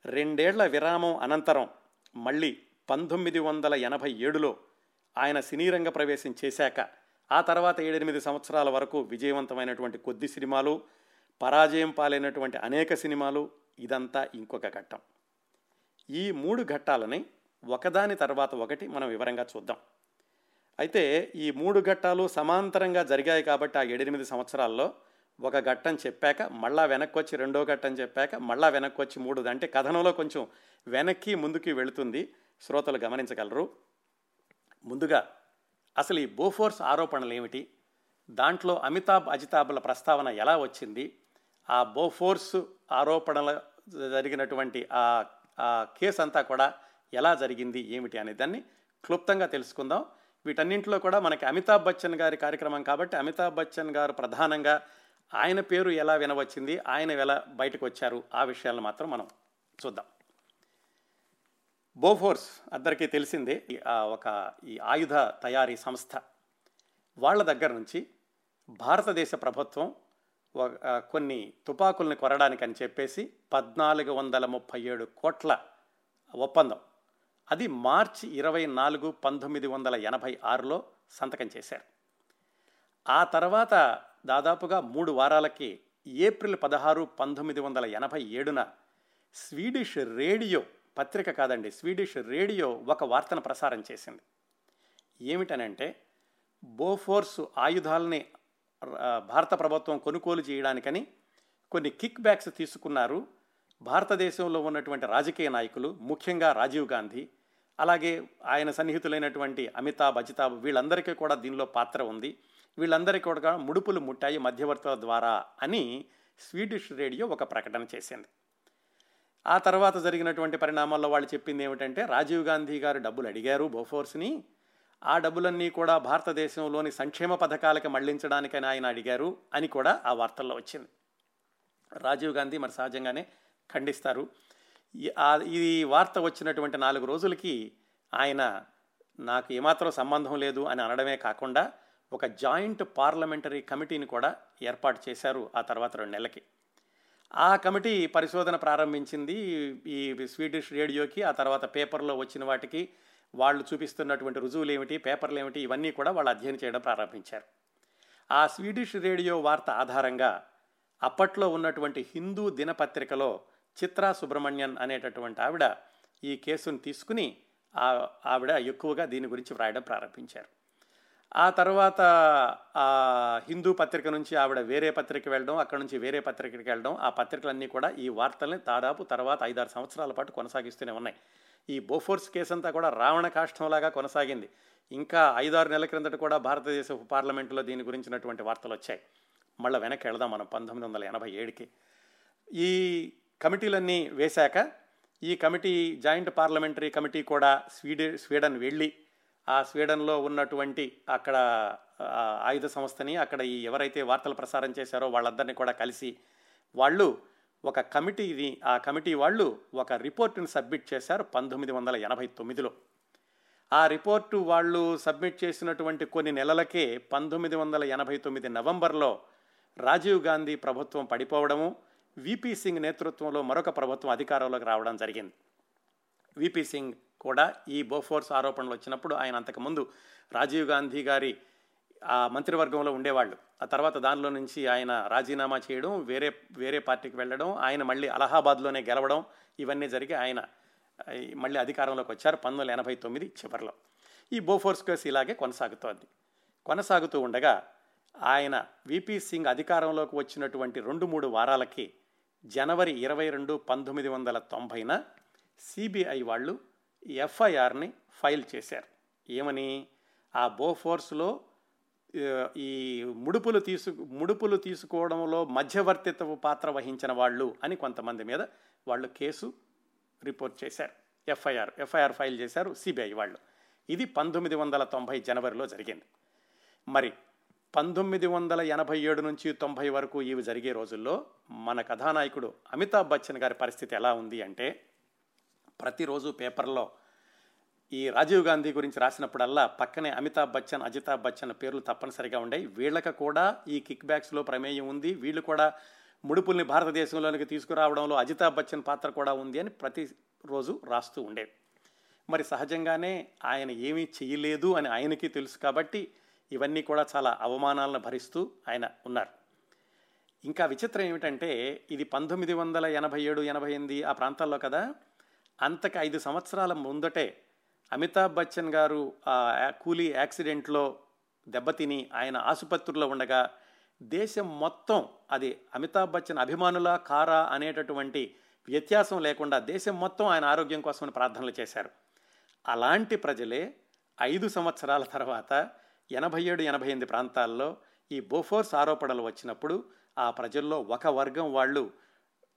రెండేళ్ళ విరామం అనంతరం మళ్ళీ పంతొమ్మిది వందల ఎనభై ఏడులో ఆయన సినీ రంగ ప్రవేశం చేశాక ఆ తర్వాత ఏడెనిమిది సంవత్సరాల వరకు విజయవంతమైనటువంటి కొద్ది సినిమాలు పరాజయం పాలైనటువంటి అనేక సినిమాలు ఇదంతా ఇంకొక ఘట్టం. ఈ మూడు ఘట్టాలని ఒకదాని తర్వాత ఒకటి మనం వివరంగా చూద్దాం. అయితే ఈ మూడు ఘట్టాలు సమాంతరంగా జరిగాయి కాబట్టి ఆ ఏడెనిమిది సంవత్సరాల్లో ఒక ఘట్టం చెప్పాక మళ్ళా వెనక్కి వచ్చి రెండో ఘట్టం చెప్పాక మళ్ళా వెనక్కి వచ్చి మూడు అంటే కథనంలో కొంచెం వెనక్కి ముందుకి వెళుతుంది. శ్రోతలు గమనించగలరు. ముందుగా అసలు ఈ బోఫోర్స్ ఆరోపణలు ఏమిటి? దాంట్లో అమితాబ్ అజితాబ్ల ప్రస్తావన ఎలా వచ్చింది? ఆ బోఫోర్స్ ఆరోపణల జరిగినటువంటి ఆ కేసు అంతా కూడా ఎలా జరిగింది? ఏమిటి అనే దాన్ని క్లుప్తంగా తెలుసుకుందాం. వీటన్నింటిలో కూడా మనకి అమితాబ్ బచ్చన్ గారి కార్యక్రమం కాబట్టి అమితాబ్ బచ్చన్ గారు ప్రధానంగా ఆయన పేరు ఎలా వినవచ్చింది? ఆయన ఎలా బయటకు వచ్చారు? ఆ విషయాలను మాత్రం మనం చూద్దాం. బోఫోర్స్ అందరికీ తెలిసిందే ఒక ఈ ఆయుధ తయారీ సంస్థ. వాళ్ళ దగ్గర నుంచి భారతదేశ ప్రభుత్వం కొన్ని తుపాకుల్ని కొనడానికి అని చెప్పేసి పద్నాలుగు వందల ముప్పై ఏడు కోట్ల ఒప్పందం. అది మార్చి ఇరవై నాలుగు పంతొమ్మిది వందల ఎనభై ఆరులో సంతకం చేశారు. ఆ తర్వాత దాదాపుగా మూడు వారాలకి ఏప్రిల్ పదహారు పంతొమ్మిది వందల ఎనభై ఏడున స్వీడిష్ రేడియో పత్రిక కాదండి స్వీడిష్ రేడియో ఒక వార్తను ప్రసారం చేసింది. ఏమిటనంటే బోఫోర్స్ ఆయుధాలని భారత ప్రభుత్వం కొనుగోలు చేయడానికని కొన్ని కిక్ బ్యాక్స్ తీసుకున్నారు. భారతదేశంలో ఉన్నటువంటి రాజకీయ నాయకులు ముఖ్యంగా రాజీవ్ గాంధీ అలాగే ఆయన సన్నిహితులైనటువంటి అమితాబ్ అజితాబ్ వీళ్ళందరికీ కూడా దీనిలో పాత్ర ఉంది. వీళ్ళందరికీ కూడా ముడుపులు ముట్టాయి మధ్యవర్తుల ద్వారా అని స్వీడిష్ రేడియో ఒక ప్రకటన చేసింది. ఆ తర్వాత జరిగినటువంటి పరిణామాల్లో వాళ్ళు చెప్పింది ఏమిటంటే రాజీవ్ గాంధీ గారు డబ్బులు అడిగారు బోఫోర్స్ని. ఆ డబ్బులన్నీ కూడా భారతదేశంలోని సంక్షేమ పథకాలకి మళ్ళించడానికని ఆయన అడిగారు అని కూడా ఆ వార్తల్లో వచ్చింది. రాజీవ్ గాంధీ మరి సహజంగానే ఖండిస్తారు. ఈ- ఈ వార్త వచ్చినటువంటి నాలుగు రోజులకి ఆయన నాకు ఏమాత్రం సంబంధం లేదు అని అనడమే కాకుండా ఒక జాయింట్ పార్లమెంటరీ కమిటీని కూడా ఏర్పాటు చేశారు ఆ తర్వాత రెండు నెలలకి. ఆ కమిటీ పరిశోధన ప్రారంభించింది ఈ స్వీడిష్ రేడియోకి ఆ తర్వాత పేపర్లో వచ్చిన వాటికి. వాళ్ళు చూపిస్తున్నటువంటి రుజువులు ఏమిటి పేపర్లు ఏమిటి ఇవన్నీ కూడా వాళ్ళు అధ్యయనం చేయడం ప్రారంభించారు. ఆ స్వీడిష్ రేడియో వార్త ఆధారంగా అప్పట్లో ఉన్నటువంటి హిందూ దినపత్రికలో చిత్రా సుబ్రహ్మణ్యన్ అనేటటువంటి ఆవిడ ఈ కేసును తీసుకుని ఆవిడ ఎక్కువగా దీని గురించి వ్రాయడం ప్రారంభించారు. ఆ తర్వాత ఆ హిందూ పత్రిక నుంచి ఆవిడ వేరే పత్రిక వెళ్ళడం అక్కడ నుంచి వేరే పత్రికకి వెళ్ళడం ఆ పత్రికలన్నీ కూడా ఈ వార్తల్ని దాదాపు తర్వాత ఐదారు సంవత్సరాల పాటు కొనసాగిస్తూనే ఉన్నాయి. ఈ బోఫోర్స్ కేసు అంతా కూడా రావణ కాష్టంలాగా కొనసాగింది. ఇంకా ఐదారు నెలల క్రిందట కూడా భారతదేశ పార్లమెంటులో దీని గురించినటువంటి వార్తలు వచ్చాయి. మళ్ళీ వెనక్కి వెళదాం మనం పంతొమ్మిది వందల ఎనభై ఏడుకి. ఈ కమిటీలన్నీ వేశాక ఈ కమిటీ జాయింట్ పార్లమెంటరీ కమిటీ కూడా స్వీడే స్వీడన్ వెళ్ళి ఆ స్వీడన్లో ఉన్నటువంటి అక్కడ ఆయుధ సంస్థని అక్కడ ఈ ఎవరైతే వార్తలు ప్రసారం చేశారో వాళ్ళందరినీ కూడా కలిసి వాళ్ళు ఒక కమిటీని ఆ కమిటీ వాళ్ళు ఒక రిపోర్టుని సబ్మిట్ చేశారు పంతొమ్మిది వందల ఎనభై తొమ్మిదిలో. ఆ రిపోర్టు వాళ్ళు సబ్మిట్ చేసినటువంటి కొన్ని నెలలకే పంతొమ్మిది వందల ఎనభై తొమ్మిది నవంబర్లో రాజీవ్ గాంధీ ప్రభుత్వం పడిపోవడము విపి సింగ్ నేతృత్వంలో మరొక ప్రభుత్వం అధికారంలోకి రావడం జరిగింది. విపి సింగ్ కూడా ఈ బోఫోర్స్ ఆరోపణలు వచ్చినప్పుడు ఆయన అంతకుముందు రాజీవ్ గాంధీ గారి ఆ మంత్రివర్గంలో ఉండేవాళ్ళు. ఆ తర్వాత దానిలో నుంచి ఆయన రాజీనామా చేయడం వేరే వేరే పార్టీకి వెళ్ళడం ఆయన మళ్ళీ అలహాబాద్లోనే గెలవడం ఇవన్నీ జరిగి ఆయన మళ్ళీ అధికారంలోకి వచ్చారు పంతొమ్మిది వందల ఎనభై తొమ్మిది చివరిలో. ఈ బోఫోర్స్ కేసు ఇలాగే కొనసాగుతోంది. కొనసాగుతూ ఉండగా ఆయన విపి సింగ్ అధికారంలోకి వచ్చినటువంటి రెండు మూడు వారాలకి జనవరి ఇరవై రెండు పంతొమ్మిది వందల తొంభైన సిబిఐ వాళ్ళు ఎఫ్ఐఆర్ని ఫైల్ చేశారు. ఏమని? ఆ బోఫోర్స్లో ఈ ముడుపులు తీసు ముడుపులు తీసుకోవడంలో మధ్యవర్తిత్వ పాత్ర వహించిన వాళ్ళు అని కొంతమంది మీద వాళ్ళు కేసు రిపోర్ట్ చేశారు. ఎఫ్ఐఆర్ ఎఫ్ఐఆర్ ఫైల్ చేశారు సిబిఐ వాళ్ళు. ఇది పంతొమ్మిది వందల తొంభై జనవరిలో జరిగింది. మరి పంతొమ్మిది వందల ఎనభై ఏడు నుంచి తొంభై వరకు ఇవి జరిగే రోజుల్లో మన కథానాయకుడు అమితాబ్ బచ్చన్ గారి పరిస్థితి ఎలా ఉంది అంటే ప్రతిరోజు పేపర్లో ఈ రాజీవ్ గాంధీ గురించి రాసినప్పుడల్లా పక్కనే అమితాబ్ బచ్చన్ అజితాబ్ బచ్చన్ పేర్లు తప్పనిసరిగా ఉండేవి. వీళ్ళకి కూడా ఈ కిక్ బ్యాక్స్లో ప్రమేయం ఉంది. వీళ్ళు కూడా ముడుపుల్ని భారతదేశంలోనికి తీసుకురావడంలో అజితాబ్ బచ్చన్ పాత్ర కూడా ఉంది అని ప్రతిరోజు రాస్తూ ఉండేది మరి సహజంగానే ఆయన ఏమీ చేయలేదు అని ఆయనకి తెలుసు కాబట్టి ఇవన్నీ కూడా చాలా అవమానాలను భరిస్తూ ఆయన ఉన్నారు. ఇంకా విచిత్రం ఏమిటంటే ఇది పంతొమ్మిది వందల ఎనభై ఏడు ఎనభై ఎనిమిది ఆ ప్రాంతాల్లో కదా అంతకు ఐదు సంవత్సరాల ముందటే అమితాబ్ బచ్చన్ గారు ఆ కూలీ యాక్సిడెంట్లో దెబ్బతిని ఆయన ఆసుపత్రిలో ఉండగా దేశం మొత్తం అది అమితాబ్ బచ్చన్ అభిమానుల కారా అనేటటువంటి వ్యత్యాసం లేకుండా దేశం మొత్తం ఆయన ఆరోగ్యం కోసం ప్రార్థనలు చేశారు. అలాంటి ప్రజలే ఐదు సంవత్సరాల తర్వాత ఎనభై ఏడు ఎనభై ఎనిమిది ప్రాంతాల్లో ఈ బోఫోర్స్ ఆరోపణలు వచ్చినప్పుడు ఆ ప్రజల్లో ఒక వర్గం వాళ్ళు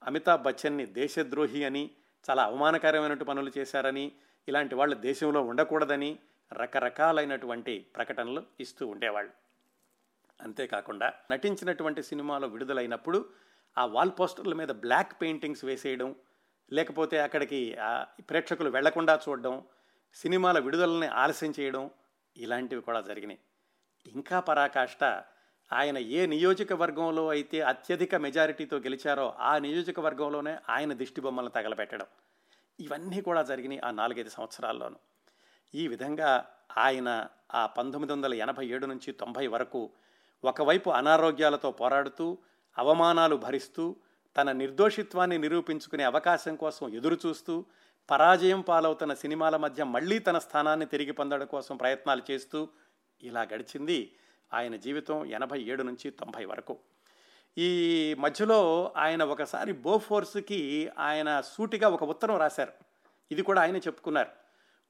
అమితాబ్ బచ్చన్ని దేశద్రోహి అని చాలా అవమానకరమైనటువంటి పనులు చేశారని ఇలాంటి వాళ్ళు దేశంలో ఉండకూడదని రకరకాలైనటువంటి ప్రకటనలు ఇస్తూ ఉండేవాళ్ళు. అంతేకాకుండా నటించినటువంటి సినిమాలో విడుదలైనప్పుడు ఆ వాల్ పోస్టర్ల మీద బ్లాక్ పెయింటింగ్స్ వేసేయడం లేకపోతే అక్కడికి ప్రేక్షకులు వెళ్ళకుండా చూడడం సినిమాల విడుదలని ఆలస్యం చేయడం ఇలాంటివి కూడా జరిగినాయి. ఇంకా పరాకాష్ట ఆయన ఏ నియోజకవర్గంలో అయితే అత్యధిక మెజారిటీతో గెలిచారో ఆ నియోజకవర్గంలోనే ఆయన దిష్టి బొమ్మలను తగలబెట్టడం. ఇవన్నీ కూడా జరిగినాయి ఆ నాలుగైదు సంవత్సరాల్లోనూ. ఈ విధంగా ఆయన ఆ పంతొమ్మిది వందల ఎనభై ఏడు నుంచి తొంభై వరకు ఒకవైపు అనారోగ్యాలతో పోరాడుతూ అవమానాలు భరిస్తూ తన నిర్దోషిత్వాన్ని నిరూపించుకునే అవకాశం కోసం ఎదురు చూస్తూ పరాజయం పాలవుతున్న సినిమాల మధ్య మళ్ళీ తన స్థానాన్ని తిరిగి పొందడం కోసం ప్రయత్నాలు చేస్తూ ఇలా గడిచింది. ఆయన జీవితం ఎనభై ఏడు నుంచి తొంభై వరకు. ఈ మధ్యలో ఆయన ఒకసారి బోఫోర్స్కి ఆయన సూటిగా ఒక ఉత్తరం రాశారు. ఇది కూడా ఆయన చెప్పుకున్నారు.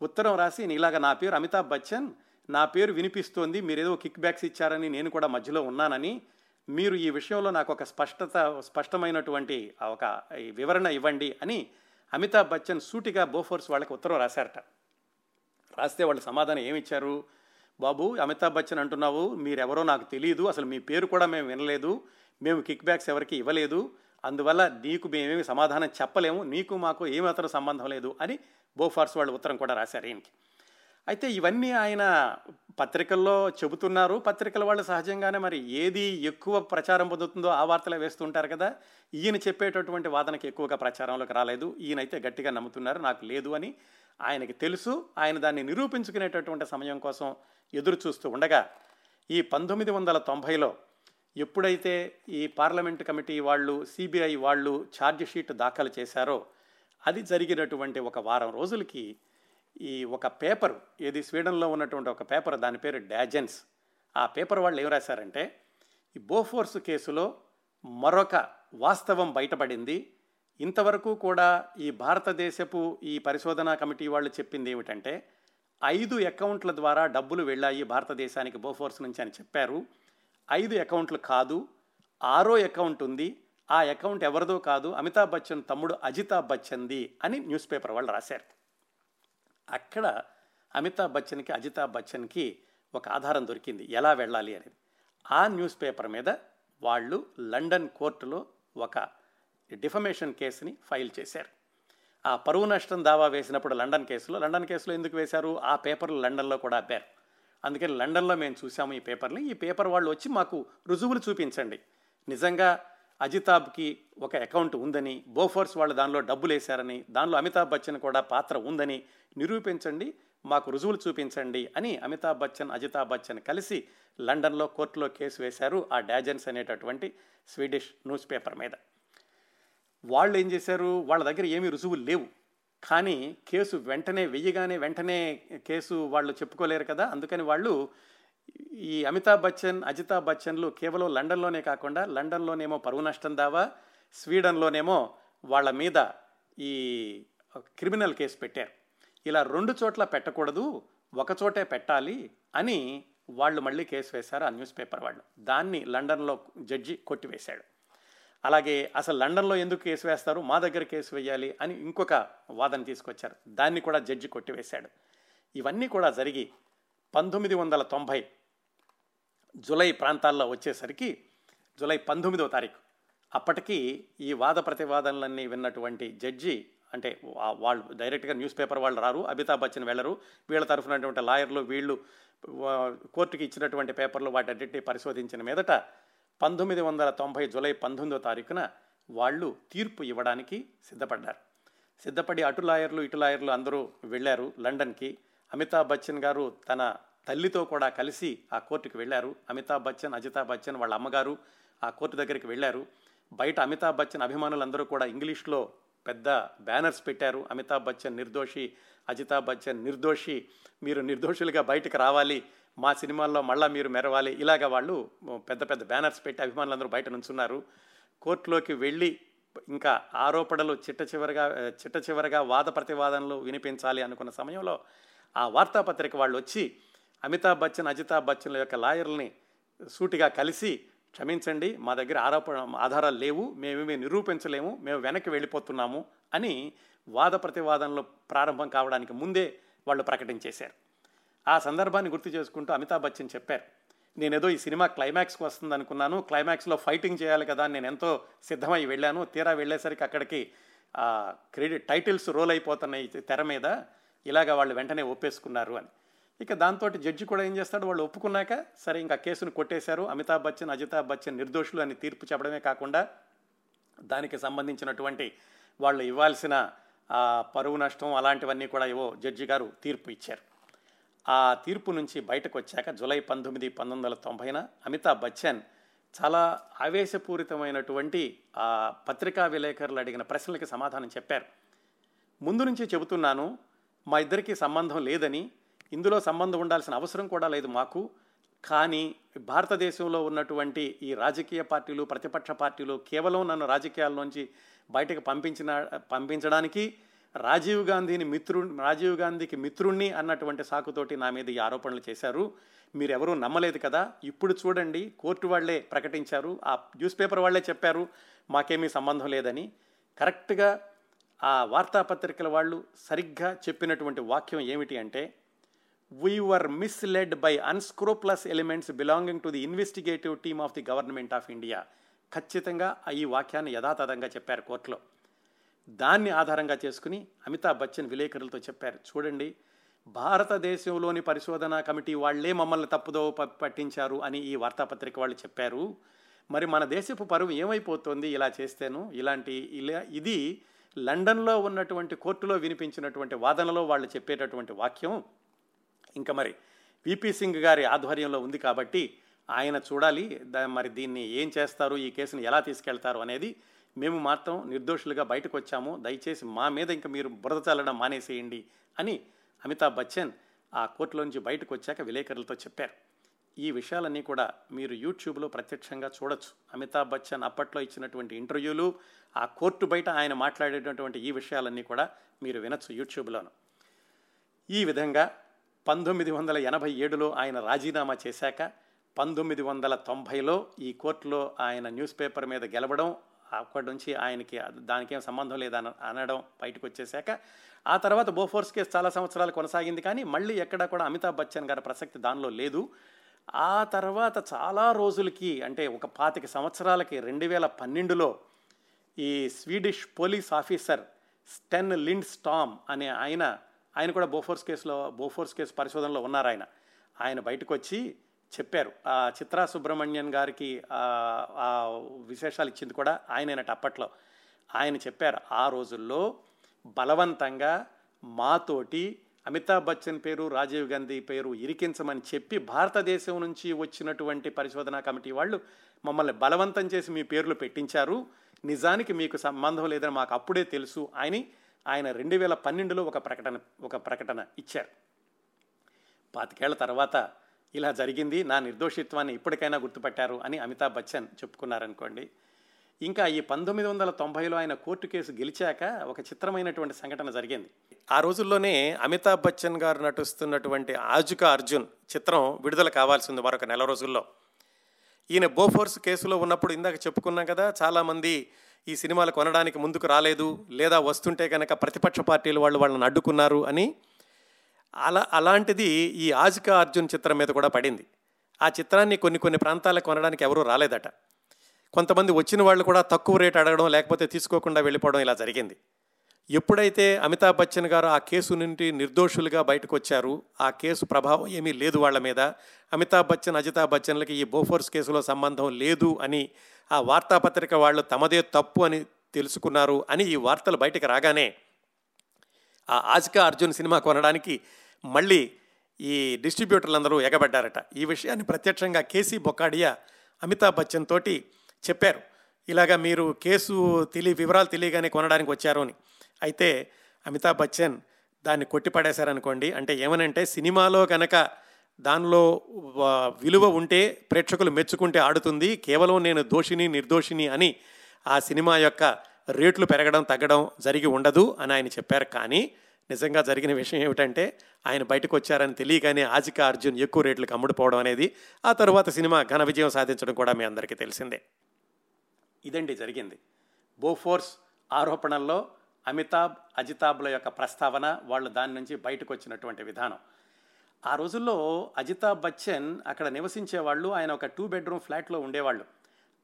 ఉత్తరం రాసి ఇలాగ నా పేరు అమితాబ్ బచ్చన్ నా పేరు వినిపిస్తోంది మీరేదో కిక్ బ్యాక్స్ ఇచ్చారని నేను కూడా మధ్యలో ఉన్నానని. మీరు ఈ విషయంలో నాకు ఒక స్పష్టత స్పష్టమైనటువంటి ఒక వివరణ ఇవ్వండి అని అమితాబ్ బచ్చన్ సూటిగా బోఫోర్స్ వాళ్ళకి ఉత్తరం రాశారట. రాస్తే వాళ్ళు సమాధానం ఏమిచ్చారు? బాబు అమితాబ్ బచ్చన్ అంటున్నావు మీరెవరో నాకు తెలియదు అసలు మీ పేరు కూడా మేము వినలేదు మేము కిక్ బ్యాక్స్ ఎవరికి ఇవ్వలేదు అందువల్ల నీకు మేమేమి సమాధానం చెప్పలేము నీకు మాకు ఏమాత్రం సంబంధం లేదు అని బోఫార్స్ వాళ్ళు ఉత్తరం కూడా రాశారు ఈయనకి. అయితే ఇవన్నీ ఆయన పత్రికల్లో చెబుతున్నారు. పత్రికల వాళ్ళు సహజంగానే మరి ఏది ఎక్కువ ప్రచారం పొందుతుందో ఆ వార్తలే వేస్తుంటారు కదా. ఈయన చెప్పేటటువంటి వాదనకి ఎక్కువగా ప్రచారంలోకి రాలేదు. ఈయనైతే గట్టిగా నమ్ముతున్నారు. నాకు లేదు అని ఆయనకి తెలుసు. ఆయన దాన్ని నిరూపించుకునేటటువంటి సమయం కోసం ఎదురు చూస్తూ ఉండగా ఈ పంతొమ్మిది వందల తొంభైలో ఎప్పుడైతే ఈ పార్లమెంట్ కమిటీ వాళ్ళు సిబిఐ వాళ్ళు ఛార్జ్ షీట్ దాఖలు చేశారో అది జరిగినటువంటి ఒక వారం రోజులకి ఈ ఒక పేపర్ ఏది స్వీడన్లో ఉన్నటువంటి ఒక పేపర్ దాని పేరు డాజెన్స్. ఆ పేపర్ వాళ్ళు ఏం రాశారంటే ఈ బోఫోర్స్ కేసులో మరొక వాస్తవం బయటపడింది. ఇంతవరకు కూడా ఈ భారతదేశపు ఈ పరిశోధనా కమిటీ వాళ్ళు చెప్పింది ఏమిటంటే ఐదు అకౌంట్ల ద్వారా డబ్బులు వెళ్ళాయి భారతదేశానికి బోఫోర్స్ నుంచి అని చెప్పారు. ఐదు అకౌంట్లు కాదు ఆరో అకౌంట్ ఉంది. ఆ అకౌంట్ ఎవరిదో కాదు అమితాబ్ బచ్చన్ తమ్ముడు అజితాబ్ బచ్చన్ది అని న్యూస్ పేపర్ వాళ్ళు రాశారు. అక్కడ అమితాబ్ బచ్చన్కి అజితాబ్ బచ్చన్కి ఒక ఆధారం దొరికింది. ఎలా వెళ్ళాలి అనేది. ఆ న్యూస్ పేపర్ మీద వాళ్ళు లండన్ కోర్టులో ఒక డిఫమేషన్ కేసుని ఫైల్ చేశారు. ఆ పరువు నష్టం దావా వేసినప్పుడు లండన్ కేసులో లండన్ కేసులో ఎందుకు వేశారు? ఆ పేపర్లు లండన్లో కూడా అబ్బారు. అందుకని లండన్లో మేము చూసాము ఈ పేపర్ని. ఈ పేపర్ వాళ్ళు వచ్చి మాకు రుజువులు చూపించండి. నిజంగా అజితాబ్కి ఒక అకౌంట్ ఉందని బోఫోర్స్ వాళ్ళు దానిలో డబ్బులు వేశారని దానిలో అమితాబ్ బచ్చన్ కూడా పాత్ర ఉందని నిరూపించండి మాకు రుజువులు చూపించండి అని అమితాబ్ బచ్చన్ అజితాబ్ బచ్చన్ కలిసి లండన్లో కోర్టులో కేసు వేశారు ఆ డాజెన్స్ అనేటటువంటి స్వీడిష్ న్యూస్ పేపర్ మీద. వాళ్ళు ఏం చేశారు? వాళ్ళ దగ్గర ఏమీ రుజువులు లేవు. కానీ కేసు వెంటనే వెయ్యగానే వెంటనే కేసు వాళ్ళు చెప్పుకోలేరు కదా? అందుకని వాళ్ళు ఈ అమితాబ్ బచ్చన్ అజితాబ్ బచ్చన్లు కేవలం లండన్లోనే కాకుండా లండన్లోనేమో పరువు నష్టం దావా స్వీడన్లోనేమో వాళ్ళ మీద ఈ క్రిమినల్ కేసు పెట్టారు. ఇలా రెండు చోట్ల పెట్టకూడదు ఒక చోటే పెట్టాలి అని వాళ్ళు మళ్ళీ కేసు వేశారు ఆ న్యూస్ పేపర్ వాళ్ళు. దాన్ని లండన్లో జడ్జి కొట్టివేశాడు. అలాగే అసలు లండన్లో ఎందుకు కేసు వేస్తారు మా దగ్గర కేసు వేయాలి అని ఇంకొక వాదన తీసుకొచ్చారు. దాన్ని కూడా జడ్జి కొట్టివేశాడు. ఇవన్నీ కూడా జరిగి పంతొమ్మిది వందల తొంభై జులై ప్రాంతాల్లో వచ్చేసరికి జులై పంతొమ్మిదవ తారీఖు అప్పటికి ఈ వాద ప్రతివాదనలన్నీ విన్నటువంటి జడ్జి అంటే వాళ్ళు డైరెక్ట్గా న్యూస్ పేపర్ వాళ్ళు రారు అమితాబ్ బచ్చన్ వెళ్ళరు. వీళ్ళ తరఫునటువంటి లాయర్లు వీళ్ళు కోర్టుకి ఇచ్చినటువంటి పేపర్లు వాటన్నిటిని పరిశోధించిన మీదట పంతొమ్మిది వందల తొంభై జులై పంతొమ్మిదో తారీఖున వాళ్ళు తీర్పు ఇవ్వడానికి సిద్ధపడ్డారు. సిద్ధపడి అటు లాయర్లు ఇటు లాయర్లు అందరూ వెళ్ళారు లండన్కి. అమితాబ్ బచ్చన్ గారు తన తల్లితో కూడా కలిసి ఆ కోర్టుకి వెళ్ళారు. అమితాబ్ బచ్చన్ అజితాబ్ బచ్చన్ వాళ్ళ అమ్మగారు ఆ కోర్టు దగ్గరికి వెళ్ళారు. బయట అమితాబ్ బచ్చన్ అభిమానులందరూ కూడా ఇంగ్లీష్లో పెద్ద బ్యానర్స్ పెట్టారు. అమితాబ్ బచ్చన్ నిర్దోషి అజితాబ్ బచ్చన్ నిర్దోషి మీరు నిర్దోషులుగా బయటకు రావాలి మా సినిమాల్లో మళ్ళీ మీరు మెరవాలి ఇలాగ వాళ్ళు పెద్ద పెద్ద బ్యానర్స్ పెట్టి అభిమానులందరూ బయట నుంచున్నారు. కోర్టులోకి వెళ్ళి ఇంకా ఆరోపణలు చిట్ట చివరిగా చిట్ట చివరిగా వాద ప్రతివాదనలు వినిపించాలి అనుకున్న సమయంలో ఆ వార్తాపత్రిక వాళ్ళు వచ్చి అమితాబ్ బచ్చన్ అజితాబ్ బచ్చన్ల యొక్క లాయర్ని సూటిగా కలిసి క్షమించండి మా దగ్గర ఆరోపణ ఆధారాలు లేవు మేమేమీ నిరూపించలేము మేము వెనక్కి వెళ్ళిపోతున్నాము అని వాద ప్రతివాదనలు ప్రారంభం కావడానికి ముందే వాళ్ళు ప్రకటించేశారు. ఆ సందర్భాన్ని గుర్తు చేసుకుంటూ అమితాబ్ బచ్చన్ చెప్పారు నేనేదో ఈ సినిమా క్లైమాక్స్కి వస్తుంది అనుకున్నాను క్లైమాక్స్లో ఫైటింగ్ చేయాలి కదా నేను ఎంతో సిద్ధమై వెళ్ళాను తీరా వెళ్ళేసరికి అక్కడికి క్రెడిట్ టైటిల్స్ రోల్ అయిపోతున్నాయి తెర మీద ఇలాగ వాళ్ళు వెంటనే ఒప్పేసుకున్నారు అని. ఇక దాంతో జడ్జి కూడా ఏం చేస్తాడు? వాళ్ళు ఒప్పుకున్నాక సరే ఇంకా కేసును కొట్టేశారు. అమితాబ్ బచ్చన్ అజితాబ్ బచ్చన్ నిర్దోషులు అని తీర్పు చెప్పడమే కాకుండా దానికి సంబంధించినటువంటి వాళ్ళు ఇవ్వాల్సిన పరువు నష్టం అలాంటివన్నీ కూడా ఏవో జడ్జి గారు తీర్పు ఇచ్చారు. ఆ తీర్పు నుంచి బయటకు వచ్చాక జూలై పంతొమ్మిది పంతొమ్మిది వందల తొంభైన అమితాబ్ బచ్చన్ చాలా ఆవేశపూరితమైనటువంటి ఆ పత్రికా విలేకరులు అడిగిన ప్రశ్నలకి సమాధానం చెప్పారు. ముందు నుంచి చెబుతున్నాను మా ఇద్దరికీ సంబంధం లేదని ఇందులో సంబంధం ఉండాల్సిన అవసరం కూడా లేదు మాకు. కానీ భారతదేశంలో ఉన్నటువంటి ఈ రాజకీయ పార్టీలు ప్రతిపక్ష పార్టీలు కేవలం నన్ను రాజకీయాల్లోంచి బయటకు పంపించిన పంపించడానికి రాజీవ్ గాంధీని మిత్రు రాజీవ్ గాంధీకి మిత్రుణ్ణి అన్నటువంటి సాకుతోటి నా మీద ఈ ఆరోపణలు చేశారు. మీరెవరూ నమ్మలేదు కదా? ఇప్పుడు చూడండి కోర్టు వాళ్ళే ప్రకటించారు. ఆ న్యూస్ పేపర్ వాళ్ళే చెప్పారు మాకేమీ సంబంధం లేదని. కరెక్ట్గా ఆ వార్తాపత్రికల వాళ్ళు సరిగ్గా చెప్పినటువంటి వాక్యం ఏమిటి అంటే we were misled by unscrupulous elements belonging to the investigative team of the government of India ఖచ్చితంగా ఈ వాక్యాన్ని యథాతథంగా చెప్పారు కోర్టులో. దాన్ని ఆధారంగా చేసుకుని అమితాబ్ బచ్చన్ విలేకరులతో చెప్పారు. చూడండి భారతదేశంలోని పరిశోధనా కమిటీ వాళ్ళే మమ్మల్ని తప్పుదో పట్టించారు అని ఈ వార్తాపత్రిక వాళ్ళు చెప్పారు. మరి మన దేశపు పరువు ఏమైపోతుంది ఇలా చేస్తేను? ఇలాంటి ఇలా ఇది లండన్లో ఉన్నటువంటి కోర్టులో వినిపించినటువంటి వాదనలో వాళ్ళు చెప్పేటటువంటి వాక్యం. ఇంకా మరి విపి సింగ్ గారి ఆధ్వర్యంలో ఉంది కాబట్టి ఆయన చూడాలి మరి దీన్ని ఏం చేస్తారు ఈ కేసుని ఎలా తీసుకెళ్తారు అనేది మేము మాత్రం నిర్దోషులుగా బయటకు వచ్చాము. దయచేసి మా మీద ఇంకా మీరు బురద చల్లడం మానేసేయండి అని అమితాబ్ బచ్చన్ ఆ కోర్టులోంచి బయటకు వచ్చాక విలేకరులతో చెప్పారు. ఈ విషయాలన్నీ కూడా మీరు యూట్యూబ్లో ప్రత్యక్షంగా చూడొచ్చు. అమితాబ్ బచ్చన్ అప్పట్లో ఇచ్చినటువంటి ఇంటర్వ్యూలు ఆ కోర్టు బయట ఆయన మాట్లాడేటటువంటి ఈ విషయాలన్నీ కూడా మీరు వినొచ్చు యూట్యూబ్లోను. ఈ విధంగా పంతొమ్మిది వందల ఎనభై ఏడులో ఆయన రాజీనామా చేశాక పంతొమ్మిది వందల తొంభైలో ఈ కోర్టులో ఆయన న్యూస్ పేపర్ మీద గెలవడం అక్కడి నుంచి ఆయనకి దానికేం సంబంధం లేదని అనడం బయటకు వచ్చేశాక ఆ తర్వాత బోఫోర్స్ కేసు చాలా సంవత్సరాలు కొనసాగింది కానీ మళ్ళీ ఎక్కడా కూడా అమితాబ్ బచ్చన్ గారి ప్రసక్తి దానిలో లేదు. ఆ తర్వాత చాలా రోజులకి అంటే ఒక పాతిక సంవత్సరాలకి రెండు వేల పన్నెండులో ఈ Swedish police officer Sten Lindstrom అనే ఆయన ఆయన కూడా బోఫోర్స్ కేసులో బోఫోర్స్ కేసు పరిశోధనలో ఉన్నారు ఆయన. ఆయన బయటకు వచ్చి చెప్పారు. ఆ చిత్రా సుబ్రహ్మణ్యన్ గారికి ఆ విశేషాలు ఇచ్చింది కూడా ఆయనేనట అప్పట్లో. ఆయన చెప్పారు ఆ రోజుల్లో బలవంతంగా మాతోటి అమితాబ్ బచ్చన్ పేరు రాజీవ్ గాంధీ పేరు ఇరికించమని చెప్పి భారతదేశం నుంచి వచ్చినటువంటి పరిశోధనా కమిటీ వాళ్ళు మమ్మల్ని బలవంతం చేసి మీ పేర్లు పెట్టించారు. నిజానికి మీకు సంబంధం లేదని మాకు అప్పుడే తెలుసు అని ఆయన రెండు వేల పన్నెండులో ఒక ప్రకటన ఒక ప్రకటన ఇచ్చారు. పాతికేళ్ళ తర్వాత ఇలా జరిగింది నా నిర్దోషిత్వాన్ని ఇప్పటికైనా గుర్తుపట్టారు అని అమితాబ్ బచ్చన్ చెప్పుకున్నారనుకోండి. ఇంకా ఈ పంతొమ్మిది వందల తొంభైలో ఆయన కోర్టు కేసు గెలిచాక ఒక చిత్రమైనటువంటి సంఘటన జరిగింది. ఆ రోజుల్లోనే అమితాబ్ బచ్చన్ గారు నటిస్తున్నటువంటి ఆజుకా అర్జున్ చిత్రం విడుదల కావాల్సింది మరొక నెల రోజుల్లో. ఈయన బోఫోర్స్ కేసులో ఉన్నప్పుడు ఇందాక చెప్పుకున్నాం కదా చాలామంది ఈ సినిమాలు కొనడానికి ముందుకు రాలేదు లేదా వస్తుంటే కనుక ప్రతిపక్ష పార్టీలు వాళ్ళు వాళ్ళని అడ్డుకున్నారు అని అలా అలాంటిది ఈ ఆజికా అర్జున్ చిత్రం మీద కూడా పడింది. ఆ చిత్రాన్ని కొన్ని కొన్ని ప్రాంతాలకు కొనడానికి ఎవరూ రాలేదట. కొంతమంది వచ్చిన వాళ్ళు కూడా తక్కువ రేట్ అడగడం లేకపోతే తీసుకోకుండా వెళ్ళిపోవడం ఇలా జరిగింది. ఎప్పుడైతే అమితాబ్ బచ్చన్ గారు ఆ కేసు నుండి నిర్దోషులుగా బయటకు వచ్చారు ఆ కేసు ప్రభావం ఏమీ లేదు వాళ్ళ మీద. అమితాబ్ బచ్చన్ అజితాబ్ బచ్చన్లకి ఈ బోఫోర్స్ కేసులో సంబంధం లేదు అని ఆ వార్తాపత్రిక వాళ్ళు తమదే తప్పు అని తెలుసుకున్నారు అని ఈ వార్తలు బయటకు రాగానే ఆ ఆజికా అర్జున్ సినిమా కొనడానికి మళ్ళీ ఈ డిస్ట్రిబ్యూటర్లందరూ ఎగబడ్డారట. ఈ విషయాన్ని ప్రత్యక్షంగా కేసీ బొక్కాడియా అమితాబ్ బచ్చన్ తోటి చెప్పారు. ఇలాగా మీరు కేసు తెలియ వివరాలు తెలియగానే కొనడానికి వచ్చారు అని. అయితే అమితాబ్ బచ్చన్ దాన్ని కొట్టిపడేశారనుకోండి అంటే ఏమనంటే సినిమాలో కనుక దానిలో విలువ ఉంటే ప్రేక్షకులు మెచ్చుకుంటే ఆడుతుంది కేవలం నేను దోషిని నిర్దోషిని అని ఆ సినిమా యొక్క రేట్లు పెరగడం తగ్గడం జరిగి ఉండదు అని ఆయన చెప్పారు. కానీ నిజంగా జరిగిన విషయం ఏమిటంటే ఆయన బయటకు వచ్చారని తెలియగానే ఆజికా అర్జున్ ఎక్కువ రేట్లకు అమ్ముడుపోవడం అనేది ఆ తర్వాత సినిమా ఘన విజయం సాధించడం కూడా మీ అందరికీ తెలిసిందే. ఇదండి జరిగింది. బోఫోర్స్ ఆరోపణల్లో అమితాబ్ అజితాబ్ల యొక్క ప్రస్తావన వాళ్ళు దాని నుంచి బయటకు వచ్చినటువంటి విధానం. ఆ రోజుల్లో అజితాబ్ బచ్చన్ అక్కడ నివసించే వాళ్ళు ఆయన ఒక టూ బెడ్రూమ్ ఫ్లాట్లో ఉండేవాళ్ళు.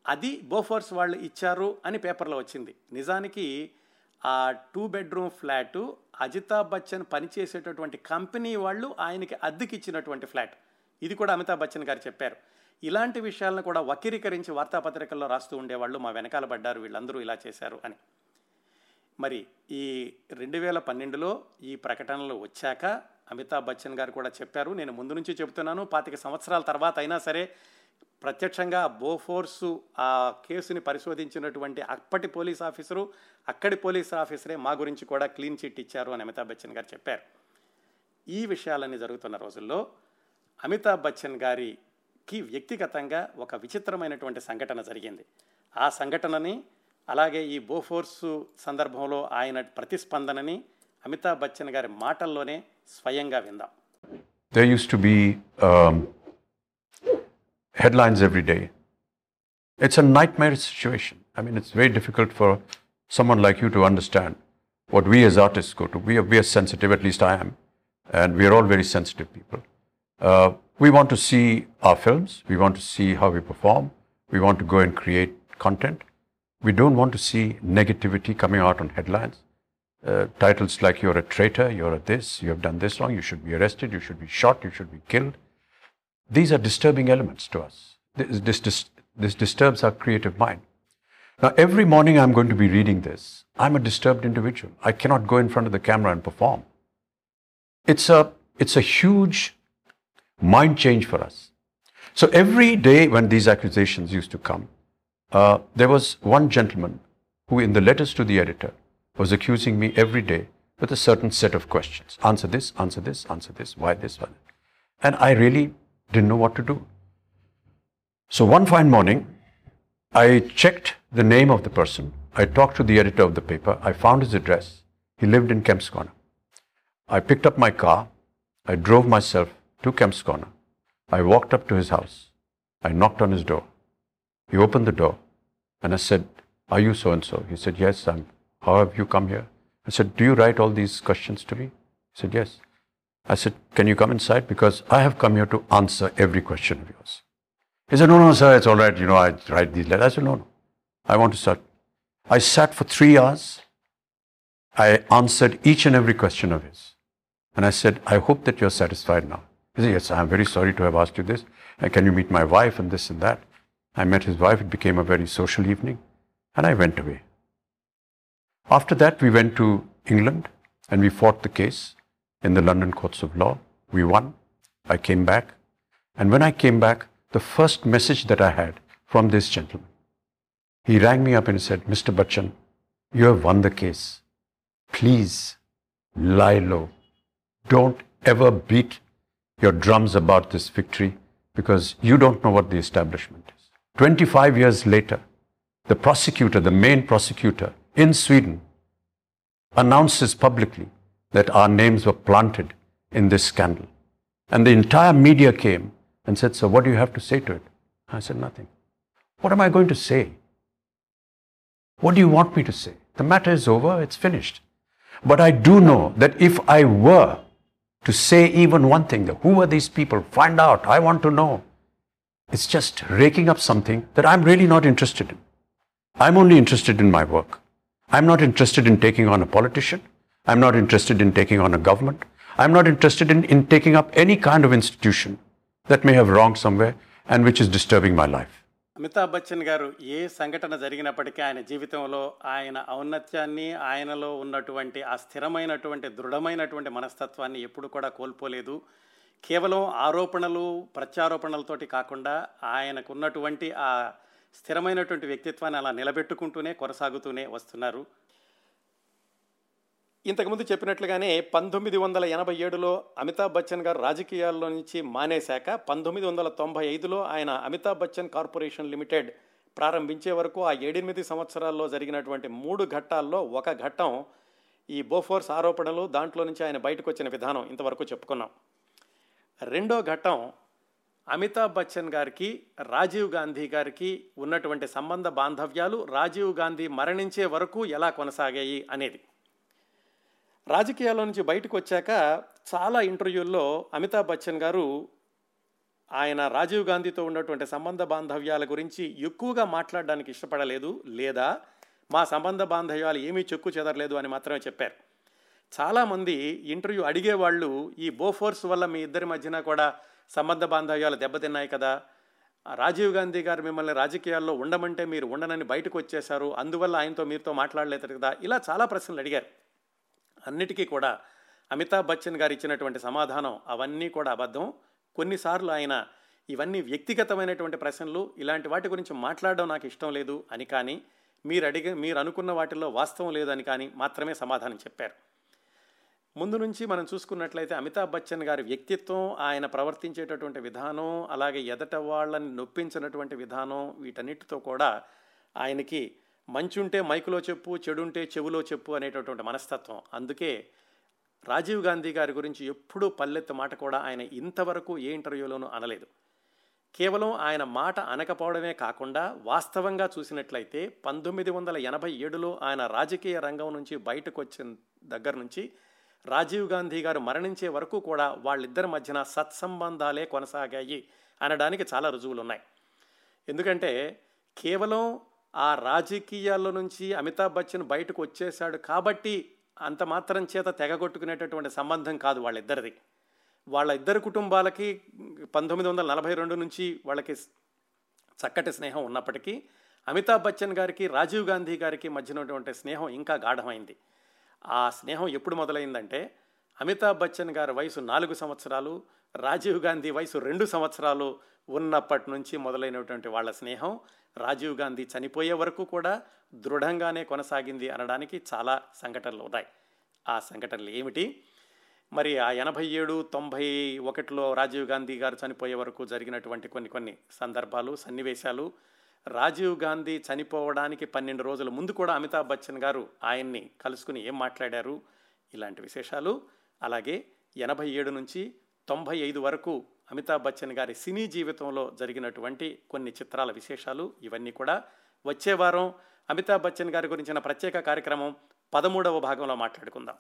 అది బోఫోర్స్ వాళ్ళు ఇచ్చారు అని పేపర్లో వచ్చింది. నిజానికి ఆ two bedroom flat Ajitabh Bachchan పనిచేసేటటువంటి కంపెనీ వాళ్ళు ఆయనకి అద్దెకి ఇచ్చినటువంటి ఫ్లాట్. ఇది కూడా అమితాబ్ బచ్చన్ గారు చెప్పారు. ఇలాంటి విషయాలను కూడా వక్రీకరించి వార్తాపత్రికల్లో రాస్తూ ఉండేవాళ్ళు మా వెనకాల పడ్డారు వీళ్ళందరూ ఇలా చేశారు అని. మరి ఈ రెండు వేల పన్నెండులో ఈ ప్రకటనలు వచ్చాక అమితాబ్ బచ్చన్ గారు కూడా చెప్పారు. నేను ముందు నుంచి చెబుతున్నాను పాతిక సంవత్సరాల తర్వాత అయినా సరే ప్రత్యక్షంగా బోఫోర్సు ఆ కేసుని పరిశోధించినటువంటి అప్పటి పోలీస్ ఆఫీసరు అక్కడి పోలీస్ ఆఫీసరే మా గురించి కూడా క్లీన్ చిట్ ఇచ్చారు అని అమితాబ్ బచ్చన్ గారు చెప్పారు. ఈ విషయాలన్నీ జరుగుతున్న రోజుల్లో అమితాబ్ బచ్చన్ గారికి వ్యక్తిగతంగా ఒక విచిత్రమైనటువంటి సంఘటన జరిగింది. ఆ సంఘటనని అలాగే ఈ బోఫోర్స్ సందర్భంలో ఆయన ప్రతిస్పందనని అమితాబ్ బచ్చన్ గారి మాటల్లోనే స్వయంగా విందాం There used to be um, headlines every day. It's a nightmare situation. I mean, it's very difficult for someone like you to understand what we as artists go to. We are, we are sensitive, at least I am, and we are all very sensitive people. Uh, we want to see our films, we want to see how we perform, we want to go and create content. We don't want to see negativity coming out on headlines. uh, titles like you're a traitor, you're a this, you have done this wrong, you should be arrested, you should be shot, you should be killed. These are disturbing elements to us. This, this, this, this disturbs our creative mind. Now, every morning I'm going to be reading this. I'm a disturbed individual. I cannot go in front of the camera and perform. It's a, it's a huge mind change for us. So every day when these accusations used to come, uh, there was one gentleman who, in the letters to the editor, was accusing me every day with a certain set of questions. Answer this, answer this, answer this, why this, why that. And I really didn't know what to do. So one fine morning, I checked the name of the person. I talked to the editor of the paper. I found his address. He lived in Kemp's Corner. I picked up my car. I drove myself to Kemp's Corner. I walked up to his house. I knocked on his door. He opened the door and I said, Are you so and so? He said, Yes, I'm. How have you come here? I said, Do you write all these questions to me? He said, Yes. I said, Can you come inside? Because I have come here to answer every question of yours. He said, No, no, sir, it's all right. You know, I write these letters. I said, No, no. I want to start. I sat for three hours. I answered each and every question of his. And I said, I hope that you're satisfied now. He said, Yes, I'm very sorry to have asked you this. Can you meet my wife and this and that? I met his wife. It became a very social evening. And I went away. After that, we went to England and we fought the case in the London courts of law. We won. I came back. And when I came back, the first message that I had from this gentleman, he rang me up and said, Mr. Bachchan, you have won the case. Please lie low. Don't ever beat your drums about this victory because you don't know what the establishment is. 25 years later, the prosecutor, the main prosecutor in Sweden, announces publicly that our names were planted in this scandal. And the entire media came and said, So, what do you have to say to it? I said, Nothing. What am I going to say? What do you want me to say? The matter is over, it's finished. But I do know that if I were to say even one thing, who are these people? Find out, I want to know. It's just raking up something that I'm really not interested in. I'm only interested in my work. I'm not interested in taking on a politician. I'm not interested in taking on a government. I'm not interested in, in taking up any kind of institution that may have wrong somewhere and which is disturbing my life. Amitabh Bachchan గారు ఏ సంఘటన జరిగినప్పటికీ ఆయన జీవితంలో ఆయన ఔన్నత్యాన్ని ఆయనలో ఉన్నటువంటి ఆ స్థిరమైనటువంటి దృఢమైనటువంటి మనస్తత్వాన్ని ఎప్పుడు కూడా కోల్పోలేదు కేవలం ఆరోపణలు ప్రత్యారోపణలతోటి కాకుండా ఆయనకున్నటువంటి ఆ స్థిరమైనటువంటి వ్యక్తిత్వాన్ని అలా నిలబెట్టుకుంటూనే కొనసాగుతూనే వస్తున్నారు. ఇంతకుముందు చెప్పినట్లుగానే పంతొమ్మిది వందల ఎనభై ఏడులో అమితాబ్ బచ్చన్ గారు రాజకీయాల్లో నుంచి మానేశాక పంతొమ్మిది వందల తొంభై ఐదులో ఆయన అమితాబ్ బచ్చన్ కార్పొరేషన్ లిమిటెడ్ ప్రారంభించే వరకు ఆ ఏడెనిమిది సంవత్సరాల్లో జరిగినటువంటి మూడు ఘట్టాల్లో ఒక ఘట్టం ఈ బోఫోర్స్ ఆరోపణలు దాంట్లో నుంచి ఆయన బయటకు వచ్చిన విధానం ఇంతవరకు చెప్పుకున్నాం. రెండో ఘట్టం అమితాబ్ బచ్చన్ గారికి రాజీవ్ గాంధీ గారికి ఉన్నటువంటి సంబంధ బాంధవ్యాలు రాజీవ్ గాంధీ మరణించే వరకు ఎలా కొనసాగాయి అనేది. రాజకీయాల్లో నుంచి బయటకు వచ్చాక చాలా ఇంటర్వ్యూల్లో అమితాబ్ బచ్చన్ గారు ఆయన రాజీవ్ గాంధీతో ఉన్నటువంటి సంబంధ బాంధవ్యాల గురించి ఎక్కువగా మాట్లాడడానికి ఇష్టపడలేదు లేదా మా సంబంధ బాంధవ్యాలు ఏమీ చెక్కు చెదరలేదు అని మాత్రమే చెప్పారు. చాలామంది ఇంటర్వ్యూ అడిగేవాళ్ళు ఈ బోఫోర్స్ వల్ల మీ ఇద్దరి మధ్యన కూడా సంబంధ బాంధవ్యాలు దెబ్బతిన్నాయి కదా. రాజీవ్ గాంధీ గారు మిమ్మల్ని రాజకీయాల్లో ఉండమంటే మీరు ఉండనని బయటకు వచ్చేశారు. అందువల్ల ఆయనతో మీరుతో మాట్లాడలేదు కదా. ఇలా చాలా ప్రశ్నలు అడిగారు. అన్నిటికీ కూడా అమితాబ్ బచ్చన్ గారు ఇచ్చినటువంటి సమాధానం అవన్నీ కూడా అబద్ధం. కొన్నిసార్లు ఆయన ఇవన్నీ వ్యక్తిగతమైనటువంటి ప్రశ్నలు. ఇలాంటి వాటి గురించి మాట్లాడడం నాకు ఇష్టం లేదు అని కానీ మీరు అడిగే మీరు అనుకున్న వాటిల్లో వాస్తవం లేదని కానీ మాత్రమే సమాధానం చెప్పారు. ముందు నుంచి మనం చూసుకున్నట్లయితే అమితాబ్ బచ్చన్ గారి వ్యక్తిత్వం ఆయన ప్రవర్తించేటటువంటి విధానం అలాగే ఎదట వాళ్ళని నొప్పించినటువంటి విధానం వీటన్నిటితో కూడా ఆయనకి మంచుంటే మైకులో చెప్పు చెడుంటే చెవులో చెప్పు అనేటటువంటి మనస్తత్వం. అందుకే రాజీవ్ గాంధీ గారి గురించి ఎప్పుడూ పల్లెత్తు మాట కూడా ఆయన ఇంతవరకు ఏ ఇంటర్వ్యూలోనూ అనలేదు. కేవలం ఆయన మాట అనకపోవడమే కాకుండా వాస్తవంగా చూసినట్లయితే పంతొమ్మిది వందల ఎనభై ఏడులో ఆయన రాజకీయ రంగం నుంచి బయటకు వచ్చిన దగ్గర నుంచి రాజీవ్ గాంధీ గారు మరణించే వరకు కూడా వాళ్ళిద్దరి మధ్యన సత్సంబంధాలే కొనసాగాయి అనడానికి చాలా రుజువులు ఉన్నాయి ఎందుకంటే కేవలం ఆ రాజకీయాల్లో నుంచి అమితాబ్ బచ్చన్ బయటకు వచ్చేశాడు కాబట్టి అంత మాత్రం చేత తెగగొట్టుకునేటటువంటి సంబంధం కాదు వాళ్ళిద్దరిది. వాళ్ళ ఇద్దరు కుటుంబాలకి పంతొమ్మిది వందల నలభై రెండు నుంచి వాళ్ళకి చక్కటి స్నేహం ఉన్నప్పటికీ అమితాబ్ బచ్చన్ గారికి రాజీవ్ గాంధీ గారికి మధ్యనటువంటి ఉన్నటువంటి స్నేహం ఇంకా గాఢమైంది. ఆ స్నేహం ఎప్పుడు మొదలైందంటే అమితాబ్ బచ్చన్ గారి వయసు నాలుగు సంవత్సరాలు రాజీవ్ గాంధీ వయసు రెండు సంవత్సరాలు ఉన్నప్పటి నుంచి మొదలైనటువంటి వాళ్ళ స్నేహం రాజీవ్ గాంధీ చనిపోయే వరకు కూడా దృఢంగానే కొనసాగింది అనడానికి చాలా సంఘటనలు ఉన్నాయి. ఆ సంఘటనలు ఏమిటి? మరి ఆ ఎనభై ఏడు తొంభై ఒకటిలో రాజీవ్ గాంధీ గారు చనిపోయే వరకు జరిగినటువంటి కొన్ని కొన్ని సందర్భాలు సన్నివేశాలు రాజీవ్ గాంధీ చనిపోవడానికి పన్నెండు రోజుల ముందు కూడా అమితాబ్ బచ్చన్ గారు ఆయన్ని కలుసుకుని ఏం మాట్లాడారు? ఇలాంటి విశేషాలు. అలాగే ఎనభై ఏడు నుంచి తొంభై ఐదు వరకు అమితాబ్ బచ్చన్ గారి సినీ జీవితంలో జరిగినటువంటి కొన్ని చిత్రాల విశేషాలు. ఇవన్నీ కూడా వచ్చే వారం అమితాబ్ బచ్చన్ గారి గురించిన ప్రత్యేక కార్యక్రమం పదమూడవ భాగంలో మాట్లాడుకుందాం.